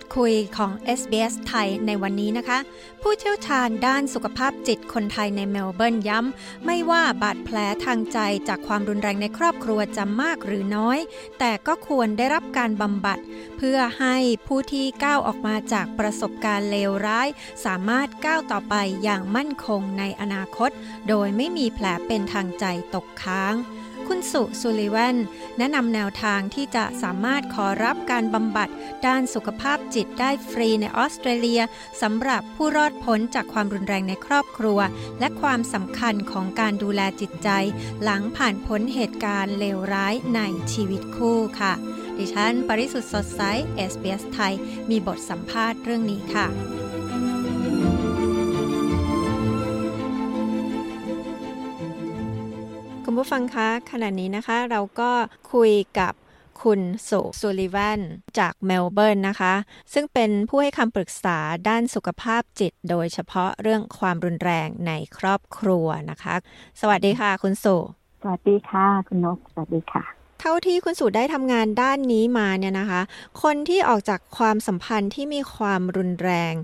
ดคุยของ SBS ไทยในวันนี้นะคะ ผู้เชี่ยวชาญด้านสุขภาพจิตคนไทยในเมลเบิร์นย้ำ ไม่ว่าบาดแผลทางใจจากความรุนแรงในครอบครัวจะมากหรือน้อย แต่ก็ควรได้รับการบำบัด เพื่อให้ผู้ที่ก้าวออกมาจากประสบการณ์เลวร้าย สามารถก้าวต่อไปอย่างมั่นคงในอนาคต โดยไม่มีแผลเป็นทางใจตกค้าง คุณสุสุลิเวนแนะนำแนวทางที่จะสามารถขอรับการบำบัดด้านสุขภาพจิตได้ฟรีในออสเตรเลียสำหรับผู้รอดพ้นจากความรุนแรงในครอบครัว และความสำคัญของการดูแลจิตใจ หลังผ่านพ้นเหตุการณ์เลวร้ายในชีวิตคู่ค่ะ ดิฉัน ปริสุทธ์สดใส SBS ไทย มีบทสัมภาษณ์เรื่องนี้ค่ะ คุณผู้ฟังคะขณะนี้นะคะเราก็คุยกับคุณสุสุลิวันจากเมลเบิร์นนะคะ ซึ่งเป็นผู้ให้คำปรึกษาด้านสุขภาพจิต โดยเฉพาะเรื่องความรุนแรงในครอบครัวนะคะ สวัสดีค่ะ คุณสุสวัสดีค่ะ คุณนกสวัสดีค่ะ เท่าที่คุณสุได้ทำงานด้านนี้มาเนี่ยนะคะ คนที่ออกจากความสัมพันธ์ที่มีความรุนแรง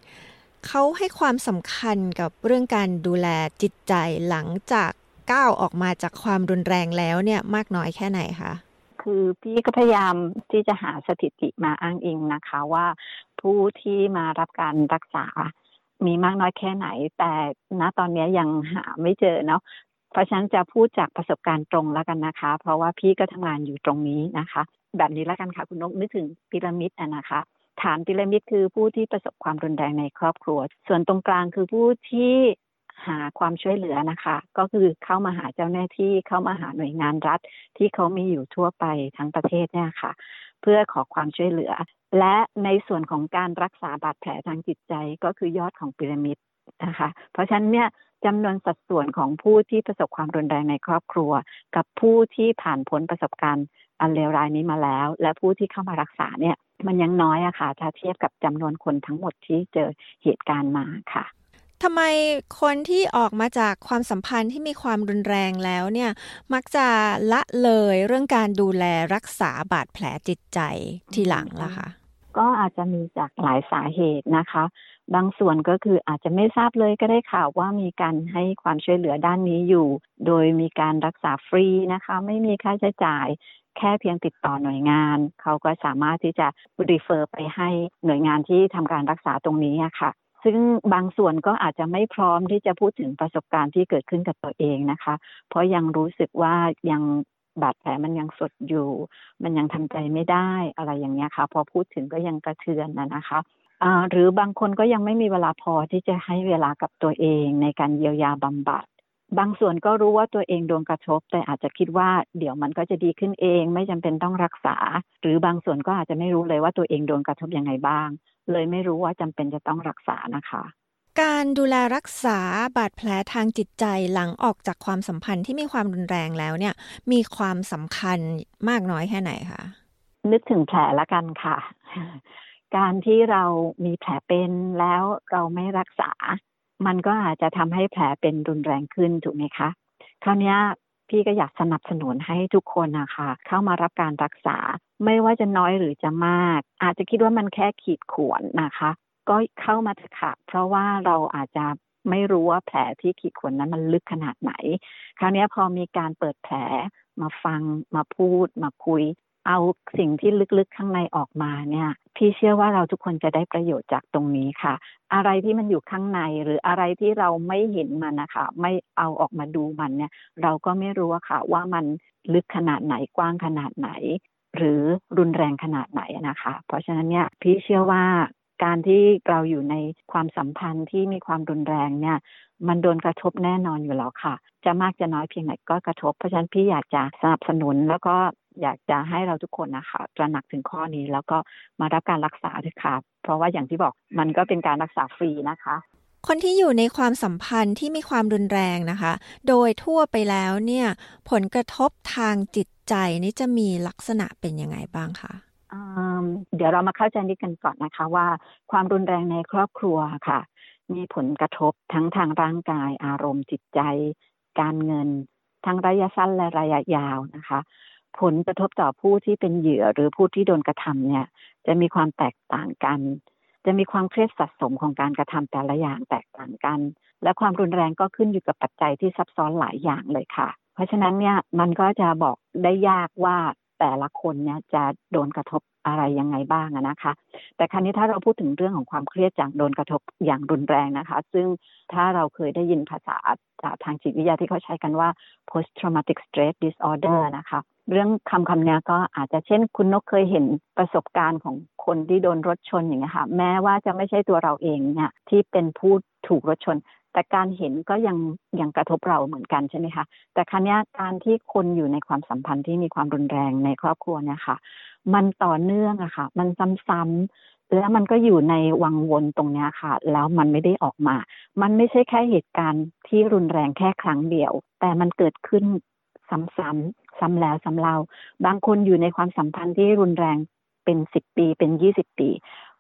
เขาให้ความสำคัญกับเรื่องการดูแลจิตใจหลังจาก ก้าวออกมาจากความรุนแรงแล้วเนี่ยมากน้อยแค่ไหนคะคือพี่ก็พยายามที่จะหาสถิติมาอ้างอิงนะคะว่าผู้ที่มารับการรักษา มีมากน้อยแค่ไหน แต่ณตอนนี้ยังหาไม่เจอเนาะเพราะฉะนั้นจะพูดจากประสบการณ์ตรงแล้วกันนะคะ เพราะว่าพี่ก็ทำงานอยู่ตรงนี้นะคะ แบบนี้แล้วกันค่ะคุณนกนึกถึงพีระมิดอะนะคะ ฐานพีระมิดคือผู้ที่ประสบความรุนแรงในครอบครัว ส่วนตรงกลางคือผู้ที่ หาความช่วยเหลือนะคะ ก็คือเข้ามาหาเจ้าหน้าที่เข้ามาหาหน่วยงานรัฐ ที่เขามีอยู่ทั่วไปทั้งประเทศเนี่ยค่ะ เพื่อขอความช่วยเหลือ และในส่วนของการรักษาบาดแผลทางจิตใจก็คือยอดของพีระมิดนะคะ เพราะฉะนั้นเนี่ยจำนวนสัดส่วนของผู้ที่ประสบความรุนแรงในครอบครัว กับผู้ที่ผ่านพ้นประสบการณ์อันเลวร้ายนี้มาแล้ว และผู้ที่เข้ามารักษาเนี่ย มันยังน้อยอะค่ะถ้าเทียบกับจำนวนคนทั้งหมดที่เจอเหตุการณ์มาค่ะ ทำไมคนที่ออกมาจากความสัมพันธ์ที่มีความรุนแรงแล้วเนี่ย มักจะละเลยเรื่องการดูแลรักษาบาดแผลจิตใจทีหลังล่ะคะก็อาจจะมีจากหลายสาเหตุนะคะ บางส่วนก็คืออาจจะไม่ทราบเลยก็ได้ข่าวว่ามีการให้ความช่วยเหลือด้านนี้อยู่ โดยมีการรักษาฟรีนะคะ ไม่มีค่าใช้จ่ายแค่เพียงติดต่อหน่วยงาน เขาก็สามารถที่จะรีเฟอร์ไปให้หน่วยงานที่ทำการรักษาตรงนี้ค่ะ ซึ่งบางส่วนก็อาจจะไม่พร้อมที่จะพูดถึงประสบการณ์ที่เกิดขึ้นกับตัวเองนะคะ เพราะยังรู้สึกว่ายังบาดแผลมันยังสดอยู่ มันยังทำใจไม่ได้อะไรอย่างเงี้ยค่ะ พอพูดถึงก็ยังกระเทือนนะนะคะหรือบางคนก็ยังไม่มีเวลาพอที่จะให้เวลากับตัวเองในการเยียวยาบำบัด บางส่วนก็รู้ว่าตัวเองโดนกระทบ แต่อาจจะคิดว่าเดี๋ยวมันก็จะดีขึ้นเอง ไม่จำเป็นต้องรักษา หรือบางส่วนก็อาจจะไม่รู้เลยว่าตัวเองโดนกระทบยังไงบ้าง เลยไม่รู้ว่าจำเป็นจะต้องรักษานะคะ การดูแลรักษาบาดแผลทางจิตใจหลังออกจากความสัมพันธ์ที่มีความรุนแรงแล้วเนี่ย มีความสำคัญมากน้อยแค่ไหนคะนึกถึงแผลละกันค่ะ การที่เรามีแผลเป็นแล้วเราไม่รักษา มันก็อาจจะทำให้แผลเป็นรุนแรงขึ้นถูกไหมคะคราวนี้ พี่ก็อยากสนับสนุนให้ทุกคนนะคะเข้ามารับการรักษา ไม่ว่าจะน้อยหรือจะมาก อาจจะคิดว่ามันแค่ขีดข่วนนะคะ ก็เข้ามาเถอะค่ะ เพราะว่าเราอาจจะไม่รู้ว่าแผลที่ขีดข่วนนั้นมันลึกขนาดไหน คราวนี้พอมีการเปิดแผลมาฟังมาพูดมาคุย เอาสิ่งที่ลึกๆข้างในออกมาเนี่ยพี่เชื่อว่าเราทุกคนจะได้ประโยชน์จากตรงนี้ค่ะ อะไรที่มันอยู่ข้างในหรืออะไรที่เราไม่เห็นมันนะคะ ไม่เอาออกมาดูมันเนี่ย เราก็ไม่รู้ค่ะ ว่ามันลึกขนาดไหนกว้างขนาดไหน หรือรุนแรงขนาดไหนนะคะ เพราะฉะนั้นเนี่ยพี่เชื่อว่าการที่เราอยู่ในความสัมพันธ์ที่มีความรุนแรงเนี่ย มันโดนกระทบแน่นอนอยู่แล้วค่ะ จะมากจะน้อยเพียงไหนก็กระทบ เพราะฉะนั้นพี่อยากจะสนับสนุนแล้วก็ อยากจะให้เราทุกคนนะคะตระหนักถึงข้อนี้แล้วก็มารับการรักษาด้วยค่ะ เพราะว่าอย่างที่บอกมันก็เป็นการรักษาฟรีนะคะ คนที่อยู่ในความสัมพันธ์ที่มีความรุนแรงนะคะ โดยทั่วไปแล้วเนี่ย ผลกระทบทางจิตใจนี่จะมีลักษณะเป็นยังไงบ้างคะเดี๋ยวเรามาเข้าใจนิดกันก่อนนะคะว่าความรุนแรงในครอบครัวค่ะ มีผลกระทบทั้งทางร่างกายอารมณ์จิตใจ การเงิน ทั้งระยะสั้นและระยะยาวนะคะ ผลกระทบต่อผู้ที่เป็นเหยื่อหรือผู้ที่โดนกระทำเนี่ย จะมีความแตกต่างกัน จะมีความเครียดสะสมของการกระทำแต่ละอย่างแตกต่างกัน และความรุนแรงก็ขึ้นอยู่กับปัจจัยที่ซับซ้อนหลายอย่างเลยค่ะ เพราะฉะนั้นเนี่ยมันก็จะบอกได้ยากว่าแต่ละคนเนี่ยจะโดนกระทบอะไรยังไงบ้างนะคะ แต่ครั้นี้ถ้าเราพูดถึงเรื่องของความเครียดจากโดนกระทบอย่างรุนแรงนะคะ ซึ่งถ้าเราเคยได้ยินภาษาจากทางจิตวิทยาที่เขาใช้กันว่า post traumatic stress disorder นะคะ เรื่องคำคำนี้ก็อาจจะเช่นคุณนกเคยเห็นประสบการณ์ของคนที่โดนรถชนอย่างเงี้ยค่ะแม้ว่าจะไม่ใช่ตัวเราเองเนี่ยที่เป็นผู้ถูกรถชน แต่การเห็นก็ยังยังกระทบเราเหมือนกันใช่ไหมคะแต่ครั้นี้การที่คนอยู่ในความสัมพันธ์ที่มีความรุนแรงในครอบครัวเนี่ยค่ะ มันต่อเนื่องอะค่ะ มันซ้ำๆแล้วมันก็อยู่ในวังวนตรงนี้ค่ะ แล้วมันไม่ได้ออกมา มันไม่ใช่แค่เหตุการณ์ที่รุนแรงแค่ครั้งเดียว แต่มันเกิดขึ้นซ้ำๆ ซ้ำแล้วซ้ำเล่าบางคนอยู่ในความสัมพันธ์ที่รุนแรงเป็นสิบปีเป็นยี่สิบปี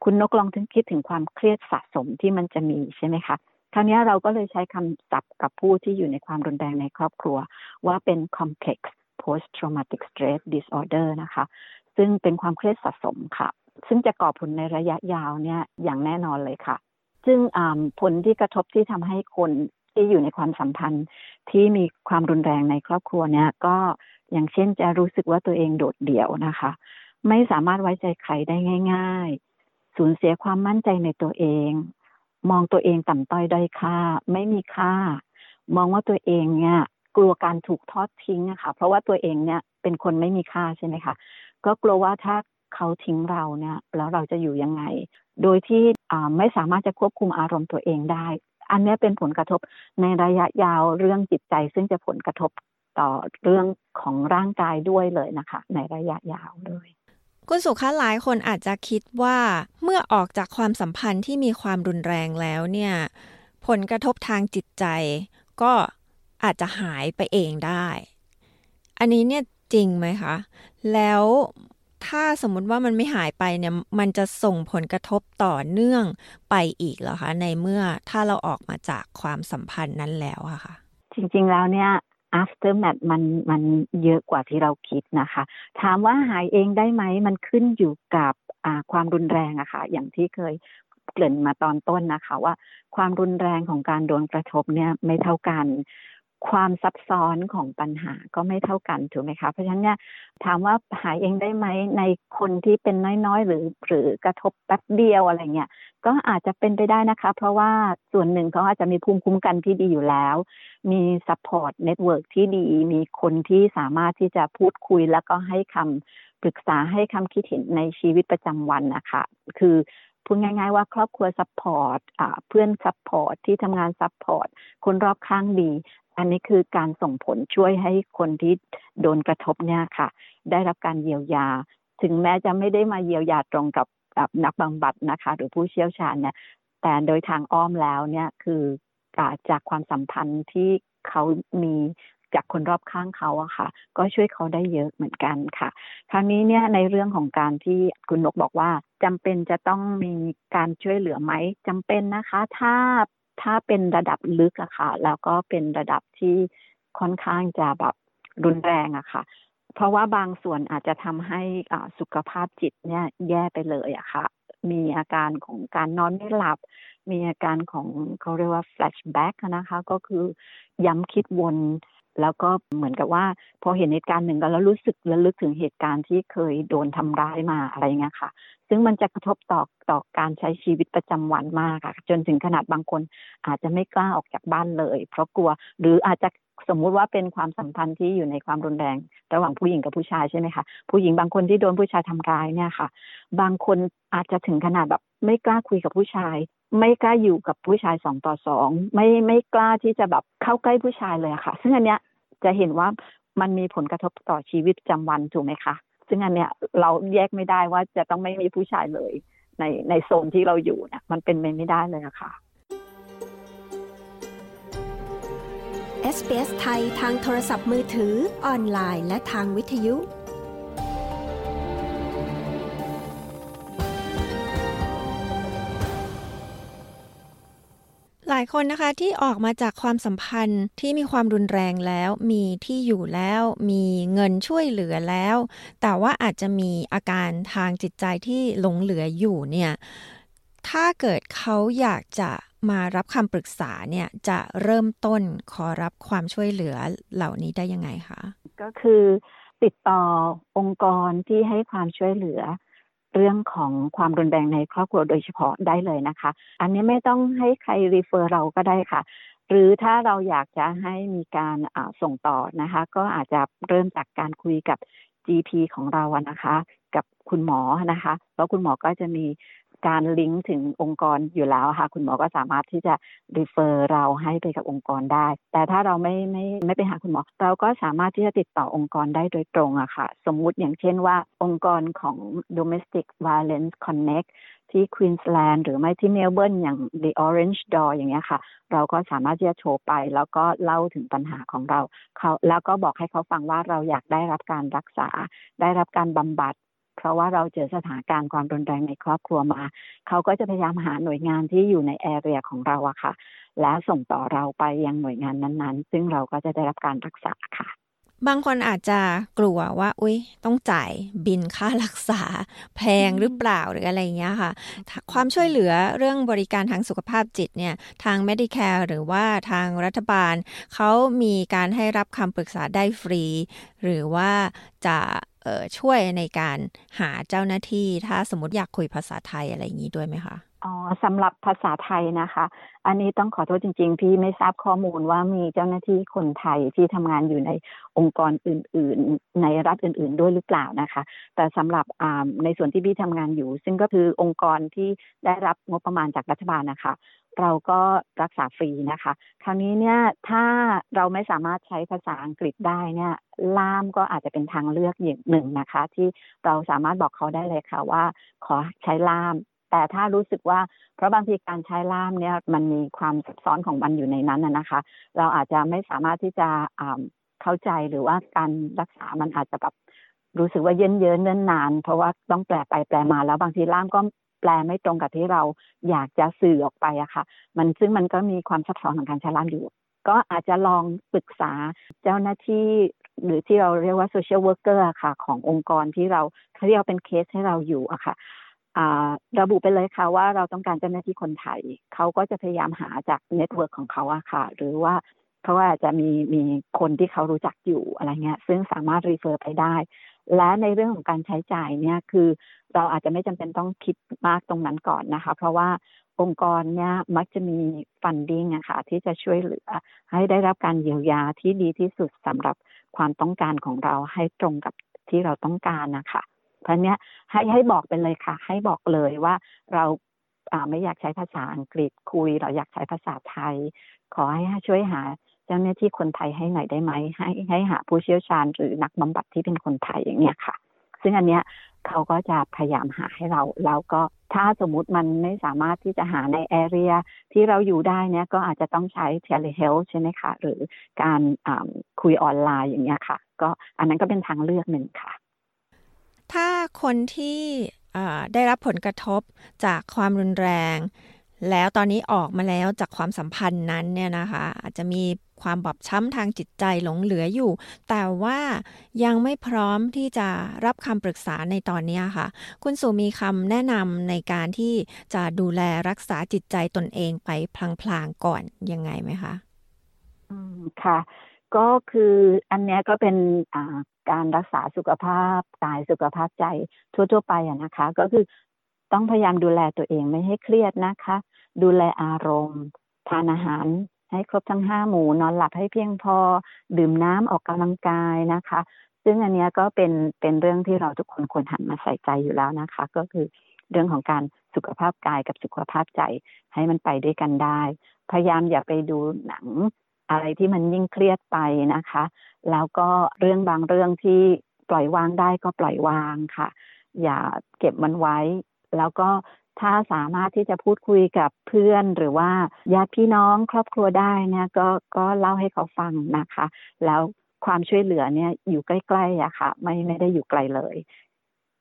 คุณนกลองถึงคิดถึงความเครียดสะสมที่มันจะมีใช่ไหมคะคราวนี้เราก็เลยใช้คำศัพท์กับผู้ที่อยู่ในความรุนแรงในครอบครัว ว่าเป็น complex post traumatic stress disorder นะคะ ซึ่งเป็นความเครียดสะสมค่ะ ซึ่งจะก่อผลในระยะยาวเนี่ยอย่างแน่นอนเลยค่ะ ซึ่งผลที่กระทบที่ทำให้คน ที่อยู่ในความสัมพันธ์ที่มีความรุนแรงในครอบครัวเนี่ยก็อย่างเช่นจะรู้สึกว่าตัวเองโดดเดี่ยวนะคะ ไม่สามารถไว้ใจใครได้ง่าย ๆ สูญเสียความมั่นใจในตัวเอง มองตัวเองต่ำต้อยด้อยค่า ไม่มีค่า มองว่าตัวเองเนี่ยกลัวการถูกทอดทิ้งอะค่ะเพราะว่าตัวเองเนี่ยเป็นคนไม่มีค่าใช่ไหมคะก็กลัวว่าถ้าเขาทิ้งเราเนี่ยแล้วเราจะอยู่ยังไง โดยที่ไม่สามารถจะควบคุมอารมณ์ตัวเองได้ อันนี้เป็นผลกระทบในระยะยาวเรื่องจิตใจ ซึ่งจะผลกระทบต่อเรื่องของร่างกายด้วยเลยนะคะ ในระยะยาวเลยคุณสุขาหลายคนอาจจะคิดว่าเมื่อออกจากความสัมพันธ์ที่มีความรุนแรงแล้วเนี่ย ผลกระทบทางจิตใจ ก็อาจจะหายไปเองได้ อันนี้เนี่ยจริงไหมคะ แล้ว ถ้าสมมุติว่ามันไม่หายไปเนี่ยมันจะส่งผลกระทบต่อเนื่องไปอีกเหรอคะ ในเมื่อถ้าเราออกมาจากความสัมพันธ์นั้นแล้วอะคะ่ะ จริง ๆ แล้วเนี่ย aftermath มันมันเยอะกว่าที่เราคิดนะคะ ถามว่าหายเองได้ไหมมันขึ้นอยู่กับความรุนแรงอะคะ่ะ อย่างที่เคยเกริ่นมาตอนต้นนะคะว่าความรุนแรงของการโดนกระทบเนี่ยไม่เท่ากัน ความซับซ้อนของปัญหาก็ไม่เท่ากันถูกไหมคะ เพราะฉะนั้นเนี่ยถามว่าหายเองได้ไหมในคนที่เป็นน้อยๆ หรือหรือกระทบแป๊บเดียวอะไรเงี้ยก็อาจจะเป็นไปได้นะคะ เพราะว่าส่วนหนึ่งเขาอาจจะมีภูมิคุ้มกันที่ดีอยู่แล้ว มี support network ที่ดี มีคนที่สามารถที่จะพูดคุยแล้วก็ให้คำปรึกษาให้คำคิดเห็นในชีวิตประจำวันนะคะคือพูดง่ายๆว่าครอบครัว support เพื่อน support ที่ทำงาน support คนรอบข้างดี อันนี้คือการส่งผลช่วยให้คนที่โดนกระทบเนี่ยค่ะ ได้รับการเยียวยา ถึงแม้จะไม่ได้มาเยียวยาตรงกับนักบำบัดนะคะ หรือผู้เชี่ยวชาญเนี่ยแต่โดยทางอ้อมแล้วเนี่ยคือจากความสัมพันธ์ที่เขามีจากคนรอบข้างเขาอะค่ะ ก็ช่วยเขาได้เยอะเหมือนกันค่ะ คราวนี้เนี่ยในเรื่องของการที่คุณนกบอกว่าจำเป็นจะต้องมีการช่วยเหลือไหมจำเป็นนะคะ ถ้า ถ้าเป็นระดับลึกอะค่ะ แล้วก็เป็นระดับที่ค่อนข้างจะแบบรุนแรงอะค่ะ เพราะว่าบางส่วนอาจจะทำให้สุขภาพจิตเนี่ยแย่ไปเลยอะค่ะ มีอาการของการนอนไม่หลับ มีอาการของเขาเรียกว่า flashback นะคะ ก็คือย้ำคิดวน แล้วก็เหมือนกับว่าพอเห็นเหตุการณ์หนึ่งแล้วรู้สึกระลึกถึงเหตุการณ์ที่เคยโดนทำร้ายมาอะไรเงี้ยค่ะ ซึ่งมันจะกระทบต่อต่อการใช้ชีวิตประจำวันมากค่ะ จนถึงขนาดบางคนอาจจะไม่กล้าออกจากบ้านเลย เพราะกลัวหรืออาจจะสมมุติว่าเป็นความสัมพันธ์ที่อยู่ในความรุนแรง ระหว่างผู้หญิงกับผู้ชายใช่ไหมคะผู้หญิงบางคนที่โดนผู้ชายทำร้ายเนี่ยค่ะ บางคนอาจจะถึงขนาดแบบไม่กล้าคุยกับผู้ชาย ไม่กล้าอยู่กับผู้ชายสองต่อสองไม่ไม่กล้าที่จะแบบเข้าใกล้ผู้ชายเลยค่ะ ซึ่งอันเนี้ยจะเห็นว่ามันมีผลกระทบต่อชีวิตประจำวันถูกไหมคะ ซึ่งอันเนี้ยเราแยกไม่ได้ว่าจะต้องไม่มีผู้ชายเลย ในในโซนที่เราอยู่เนี่ยมันเป็นไปไม่ได้เลยะค่ะ SBS ไทยทางโทรศัพท์มือถือออนไลน์ และทางวิทยุ หลายคนนะคะที่ออกมาจากความสัมพันธ์ที่มีความรุนแรงแล้ว มีที่อยู่แล้ว มีเงินช่วยเหลือแล้ว แต่ว่าอาจจะมีอาการทางจิตใจที่หลงเหลืออยู่เนี่ยถ้าเกิดเขาอยากจะมารับคำปรึกษาเนี่ยจะเริ่มต้นขอรับความช่วยเหลือเหล่านี้ได้ยังไงคะ ก็คือติดต่อองค์กรที่ให้ความช่วยเหลือ เรื่องของความรุนแรงในครอบครัวโดยเฉพาะได้เลยนะคะ อันนี้ไม่ต้องให้ใครรีเฟอร์เราก็ได้ค่ะ หรือถ้าเราอยากจะให้มีการส่งต่อนะคะ ก็อาจจะเริ่มจากการคุยกับ GP ของเรานะคะ กับคุณหมอนะคะ แล้วคุณหมอก็จะมี การลิงก์ถึงองค์กรอยู่แล้วค่ะ คุณหมอก็สามารถที่จะ refer เราให้ไปกับองค์กรได้ แต่ถ้าเราไม่ไม่ไม่ไปหาคุณหมอ เราก็สามารถที่จะติดต่อองค์กรได้โดยตรงอะค่ะ สมมุติอย่างเช่นว่าองค์กรของ Domestic Violence Connect ที่ควีนสแลนด์หรือไม่ที่เมลเบิร์นอย่าง The Orange Door อย่างเงี้ยค่ะ เราก็สามารถที่จะโทรไป แล้วก็เล่าถึงปัญหาของเราเขาแล้วก็บอกให้เขาฟังว่าเราอยากได้รับการรักษา ได้รับการบำบัด เพราะว่าเราเจอสถานการณ์ความรุนแรงในครอบครัวมา เขาก็จะพยายามหาหน่วยงานที่อยู่ในแอเรียของเราอะค่ะ แล้วส่งต่อเราไปยังหน่วยงานนั้นๆ ซึ่งเราก็จะได้รับการรักษาค่ะ บางคนอาจจะกลัวว่า อุ้ยต้องจ่ายบินค่ารักษา แพงหรือเปล่าหรืออะไรเงี้ยค่ะ ความช่วยเหลือเรื่องบริการทางสุขภาพจิตเนี่ย ทาง Medicare หรือว่าทางรัฐบาล เขามีการให้รับคำปรึกษาได้ฟรี หรือว่าจะ ช่วยในการหาเจ้าหน้าที่ ถ้าสมมติอยากคุยภาษาไทยอะไรอย่างนี้ด้วยไหมคะ อ๋อสำหรับภาษาไทยนะคะ อันนี้ต้องขอโทษจริงๆพี่ไม่ทราบข้อมูลว่ามีเจ้าหน้าที่คนไทยที่ทำงานอยู่ในองค์กรอื่น ๆ ในรัฐอื่น ๆ ด้วยหรือเปล่านะคะ แต่สำหรับในส่วนที่พี่ทำงานอยู่ ซึ่งก็คือองค์กรที่ได้รับงบประมาณจากรัฐบาลนะคะ เราก็รักษาฟรีนะคะ คราวนี้เนี่ยถ้าเราไม่สามารถใช้ภาษาอังกฤษได้เนี่ยล่ามก็อาจจะเป็นทางเลือกอย่างหนึ่งนะคะ ที่เราสามารถบอกเขาได้เลยค่ะว่า ขอใช้ล่าม แต่ถ้ารู้สึกว่าเพราะบางทีการใช้ล่ามเนี่ยมันมีความซับซ้อนของมันอยู่ในนั้นนะคะ เราอาจจะไม่สามารถที่จะเข้าใจหรือว่าการรักษามันอาจจะแบบรู้สึกว่าเยิ่นเย้อเนิ่นนาน เพราะว่าต้องแปลไปแปลมาแล้วบางทีล่ามก็แปลไม่ตรงกับที่เราอยากจะสื่อออกไปอะค่ะ มันซึ่งมันก็มีความซับซ้อนของการใช้ล่ามอยู่ ก็อาจจะลองปรึกษาเจ้าหน้าที่หรือที่เราเรียกว่า social worker ค่ะ ขององค์กรที่เราเขาเรียกเป็นเคสให้เราอยู่อะค่ะ ระบุไปเลยค่ะว่าเราต้องการเจ้าหน้าที่คนไทย เขาก็จะพยายามหาจาก network ของเขาอะค่ะ หรือว่าเขาอาจจะมีมีคนที่เขารู้จักอยู่อะไรเงี้ย ซึ่งสามารถรีเฟอร์ไปได้ และในเรื่องของการใช้จ่ายเนี่ยคือเราอาจจะไม่จำเป็นต้องคิดมากตรงนั้นก่อนนะคะ เพราะว่าองค์กรเนี่ยมักจะมีฟันดิ้งอะค่ะที่จะช่วยเหลือ ให้ได้รับการเยียวยาที่ดีที่สุดสำหรับความต้องการของเราให้ตรงกับที่เราต้องการนะคะ เพราะเนี้ยให้ให้บอกไปเลยค่ะ ให้บอกเลยว่าเราไม่อยากใช้ภาษาอังกฤษคุย เราอยากใช้ภาษาไทย ขอให้ช่วยหาเจ้าหน้าที่คนไทยให้หน่อยได้ไหมให้ให้หาผู้เชี่ยวชาญหรือนักบำบัดที่เป็นคนไทยอย่างเนี้ยค่ะ ซึ่งอันเนี้ยเขาก็จะพยายามหาให้เรา แล้วก็ถ้าสมมุติมันไม่สามารถที่จะหาในแอเรียที่เราอยู่ได้เนี่ยก็อาจจะต้องใช้ telehealth ใช่ไหมคะ หรือการคุยออนไลน์อย่างเงี้ยค่ะ ก็อันนั้นก็เป็นทางเลือกหนึ่งค่ะ คนที่ได้รับผลกระทบจากความรุนแรง แล้วตอนนี้ออกมาแล้วจากความสัมพันธ์นั้นเนี่ยนะคะ อาจจะมีความบอบช้ำทางจิตใจหลงเหลืออยู่ แต่ว่ายังไม่พร้อมที่จะรับคำปรึกษาในตอนนี้ค่ะ คุณสุมีคำแนะนำในการที่จะดูแลรักษาจิตใจตนเองไปพลางๆก่อนยังไงไหมคะ อืมค่ะ ก็คืออันเนี้ยก็เป็นการรักษาสุขภาพกายสุขภาพใจทั่ว ๆ ไปอะนะคะ ก็คือต้องพยายามดูแลตัวเองไม่ให้เครียดนะคะ ดูแลอารมณ์ ทานอาหารให้ครบทั้งห้าหมู่นอนหลับให้เพียงพอ ดื่มน้ำออกกำลังกายนะคะ ซึ่งอันนี้ก็เป็นเป็นเรื่องที่เราทุกคนควรหันมาใส่ใจอยู่แล้วนะคะ ก็คือเรื่องของการสุขภาพกายกับสุขภาพใจให้มันไปด้วยกันได้ พยายามอย่าไปดูหนัง อะไรที่มันยิ่งเครียดไปนะคะ แล้วก็เรื่องบางเรื่องที่ปล่อยวางได้ก็ปล่อยวางค่ะ อย่าเก็บมันไว้ แล้วก็ถ้าสามารถที่จะพูดคุยกับเพื่อนหรือว่าญาติพี่น้องครอบครัวได้เนี่ยก็ก็เล่าให้เขาฟังนะคะ แล้วความช่วยเหลือเนี่ยอยู่ใกล้ๆอะค่ะ ไม่ไม่ได้อยู่ไกลเลย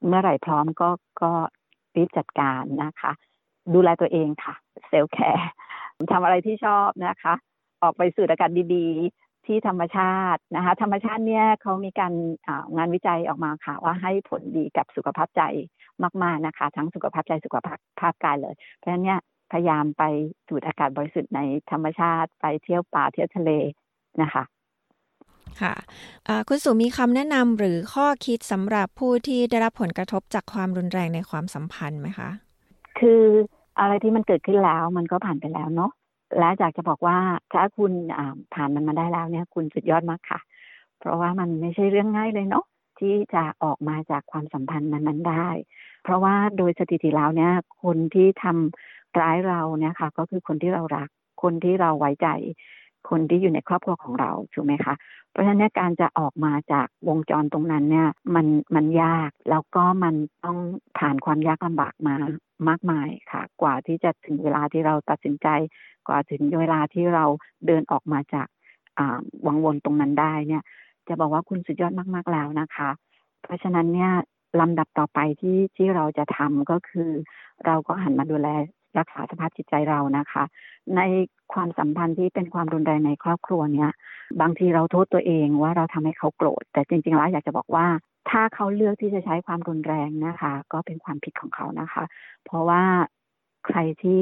เมื่อไหร่พร้อมก็ก็รีบจัดการนะคะ ดูแลตัวเองค่ะเซลล์แคร์ทำอะไรที่ชอบนะคะ ออกไปสูดอากาศดีๆ ที่ธรรมชาตินะคะธรรมชาติเนี่ยเขามีการงานวิจัยออกมาค่ะ ว่าให้ผลดีกับสุขภาพใจมากๆนะคะ ทั้งสุขภาพใจสุขภาพภาพกายเลย เพราะฉะนั้นเนี่ยพยายามไปสูดอากาศบริสุทธิ์ในธรรมชาติไปเที่ยวป่าเที่ยวทะเลนะคะค่ะคุณสุมีคำแนะนำหรือข้อคิดสำหรับผู้ที่ได้รับผลกระทบจากความรุนแรงในความสัมพันธ์ไหมคะ คืออะไรที่มันเกิดขึ้นแล้วมันก็ผ่านไปแล้วเนาะ และอยากจะบอกว่าถ้าคุณผ่านมันมาได้แล้วเนี่ยคุณสุดยอดมากค่ะ เพราะว่ามันไม่ใช่เรื่องง่ายเลยเนาะที่จะออกมาจากความสัมพันธ์นั้นๆได้ เพราะว่าโดยสถิติแล้วเนี่ยคนที่ทำร้ายเราเนี่ยค่ะก็คือคนที่เรารัก คนที่เราไว้ใจ คนที่อยู่ในครอบครัวของเราถูกไหมคะเพราะฉะนั้นการจะออกมาจากวงจรตรงนั้นเนี่ยมันมันยากแล้วก็มันต้องผ่านความยากลำบากมามากมายค่ะ กว่าที่จะถึงเวลาที่เราตัดสินใจ กว่าถึงเวลาที่เราเดินออกมาจากวังวนตรงนั้นได้เนี่ย จะบอกว่าคุณสุดยอดมาก ๆแล้วนะคะ เพราะฉะนั้นเนี่ยลำดับต่อไปที่ที่เราจะทำก็คือ เราก็หันมาดูแลรักษาสภาพจิตใจเรานะคะ ในความสัมพันธ์ที่เป็นความรุนแรงในครอบครัวเนี่ยบางทีเราโทษตัวเองว่าเราทำให้เขาโกรธ แต่จริงๆแล้วอยากจะบอกว่า ถ้าเขาเลือกที่จะใช้ความรุนแรงนะคะ ก็เป็นความผิดของเขานะคะ เพราะว่าใครที่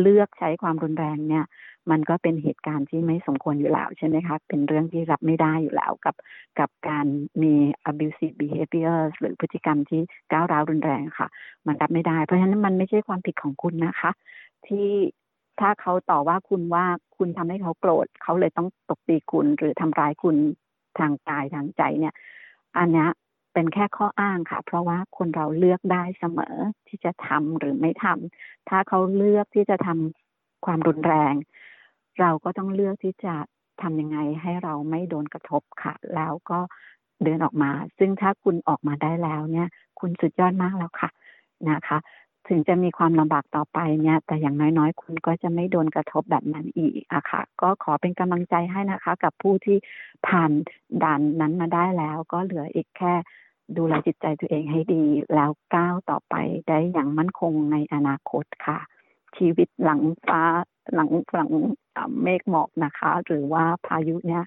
เลือกใช้ความรุนแรงเนี่ย มันก็เป็นเหตุการณ์ที่ไม่สมควรอยู่แล้วใช่ไหมคะเป็นเรื่องที่รับไม่ได้อยู่แล้วกับกับการมี abusive behavior หรือพฤติกรรมที่ก้าวร้าวรุนแรงค่ะ มันรับไม่ได้ เพราะฉะนั้นมันไม่ใช่ความผิดของคุณนะคะ ที่ ถ้าเขาต่อว่าคุณว่าคุณทำให้เขาโกรธเขาเลยต้องตบตีคุณหรือทำร้ายคุณทางกายทางใจเนี่ย อันนี้เป็นแค่ข้ออ้างค่ะ เพราะว่าคนเราเลือกได้เสมอที่จะทำหรือไม่ทำถ้าเขาเลือกที่จะทำความรุนแรง เราก็ต้องเลือกที่จะทำยังไงให้เราไม่โดนกระทบค่ะ แล้วก็เดินออกมา ซึ่งถ้าคุณออกมาได้แล้วเนี่ย คุณสุดยอดมากแล้วค่ะนะคะ ถึงจะมีความลำบากต่อไปเนี่ย แต่อย่างน้อยๆ คุณก็จะไม่โดนกระทบแบบนั้นอีกอะค่ะ ก็ขอเป็นกำลังใจให้นะคะ กับผู้ที่ผ่านด่านนั้นมาได้แล้ว ก็เหลืออีกแค่ดูแลจิตใจตัวเองให้ดี แล้วก้าวต่อไปได้อย่างมั่นคงในอนาคตค่ะ ชีวิตหลังฟ้าหลังหลังเมฆหมอกนะคะ หรือว่าพายุเนี่ย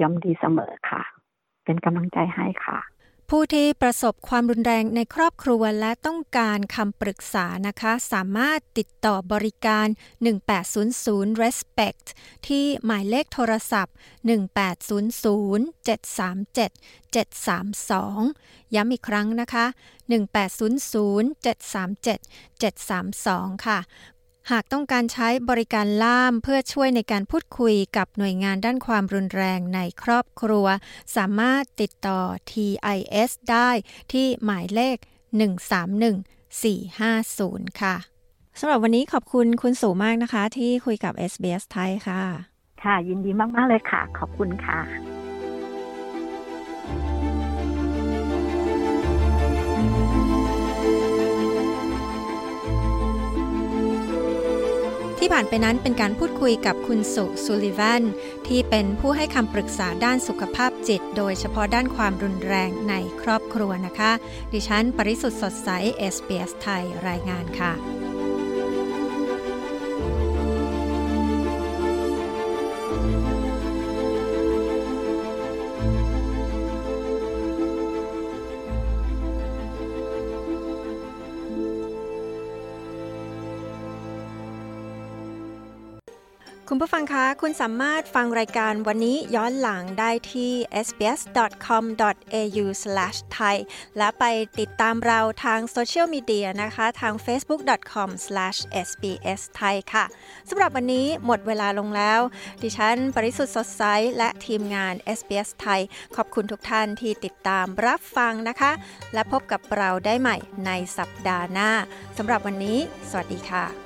ย่อมดีเสมอค่ะ เป็นกำลังใจให้ค่ะ ผู้ที่ประสบความรุนแรงในครอบครัวและต้องการคำปรึกษานะคะ สามารถติดต่อบริการ 1800 respect ที่หมายเลขโทรศัพท์ 1800 737 732 ย้ำอีกครั้งนะคะ 1800 737 732 ค่ะ หากต้องการใช้บริการล่ามเพื่อช่วยในการพูดคุยกับหน่วยงานด้านความรุนแรงในครอบครัว สามารถติดต่อ TIS ได้ที่หมายเลข 131450 ค่ะสำหรับวันนี้ขอบคุณคุณสูมากนะคะ ที่คุยกับ SBS ไทยค่ะ ค่ะ ยินดีมาก ๆ เลยค่ะ ขอบคุณค่ะ ที่ผ่านไปนั้นเป็นการพูดคุยกับคุณสุสุลิวัน ที่เป็นผู้ให้คำปรึกษาด้านสุขภาพจิต โดยเฉพาะด้านความรุนแรงในครอบครัวนะคะ ดิฉัน ปริสุทธ์สดใสเอสเปียสไทยรายงานค่ะ คุณผู้ฟังคะ คุณสามารถฟังรายการวันนี้ย้อนหลังได้ที่ sbs.com.au/thai และไปติดตามเราทางโซเชียลมีเดียนะคะ ทาง facebook.com/sbsthai ค่ะ สำหรับวันนี้หมดเวลาลงแล้ว ดิฉัน ปริสุทธ์สดใส และทีมงาน SBS ไทย ขอบคุณทุกท่านที่ติดตามรับฟังนะคะ และพบกับเราได้ใหม่ในสัปดาห์หน้า สำหรับวันนี้ สวัสดีค่ะ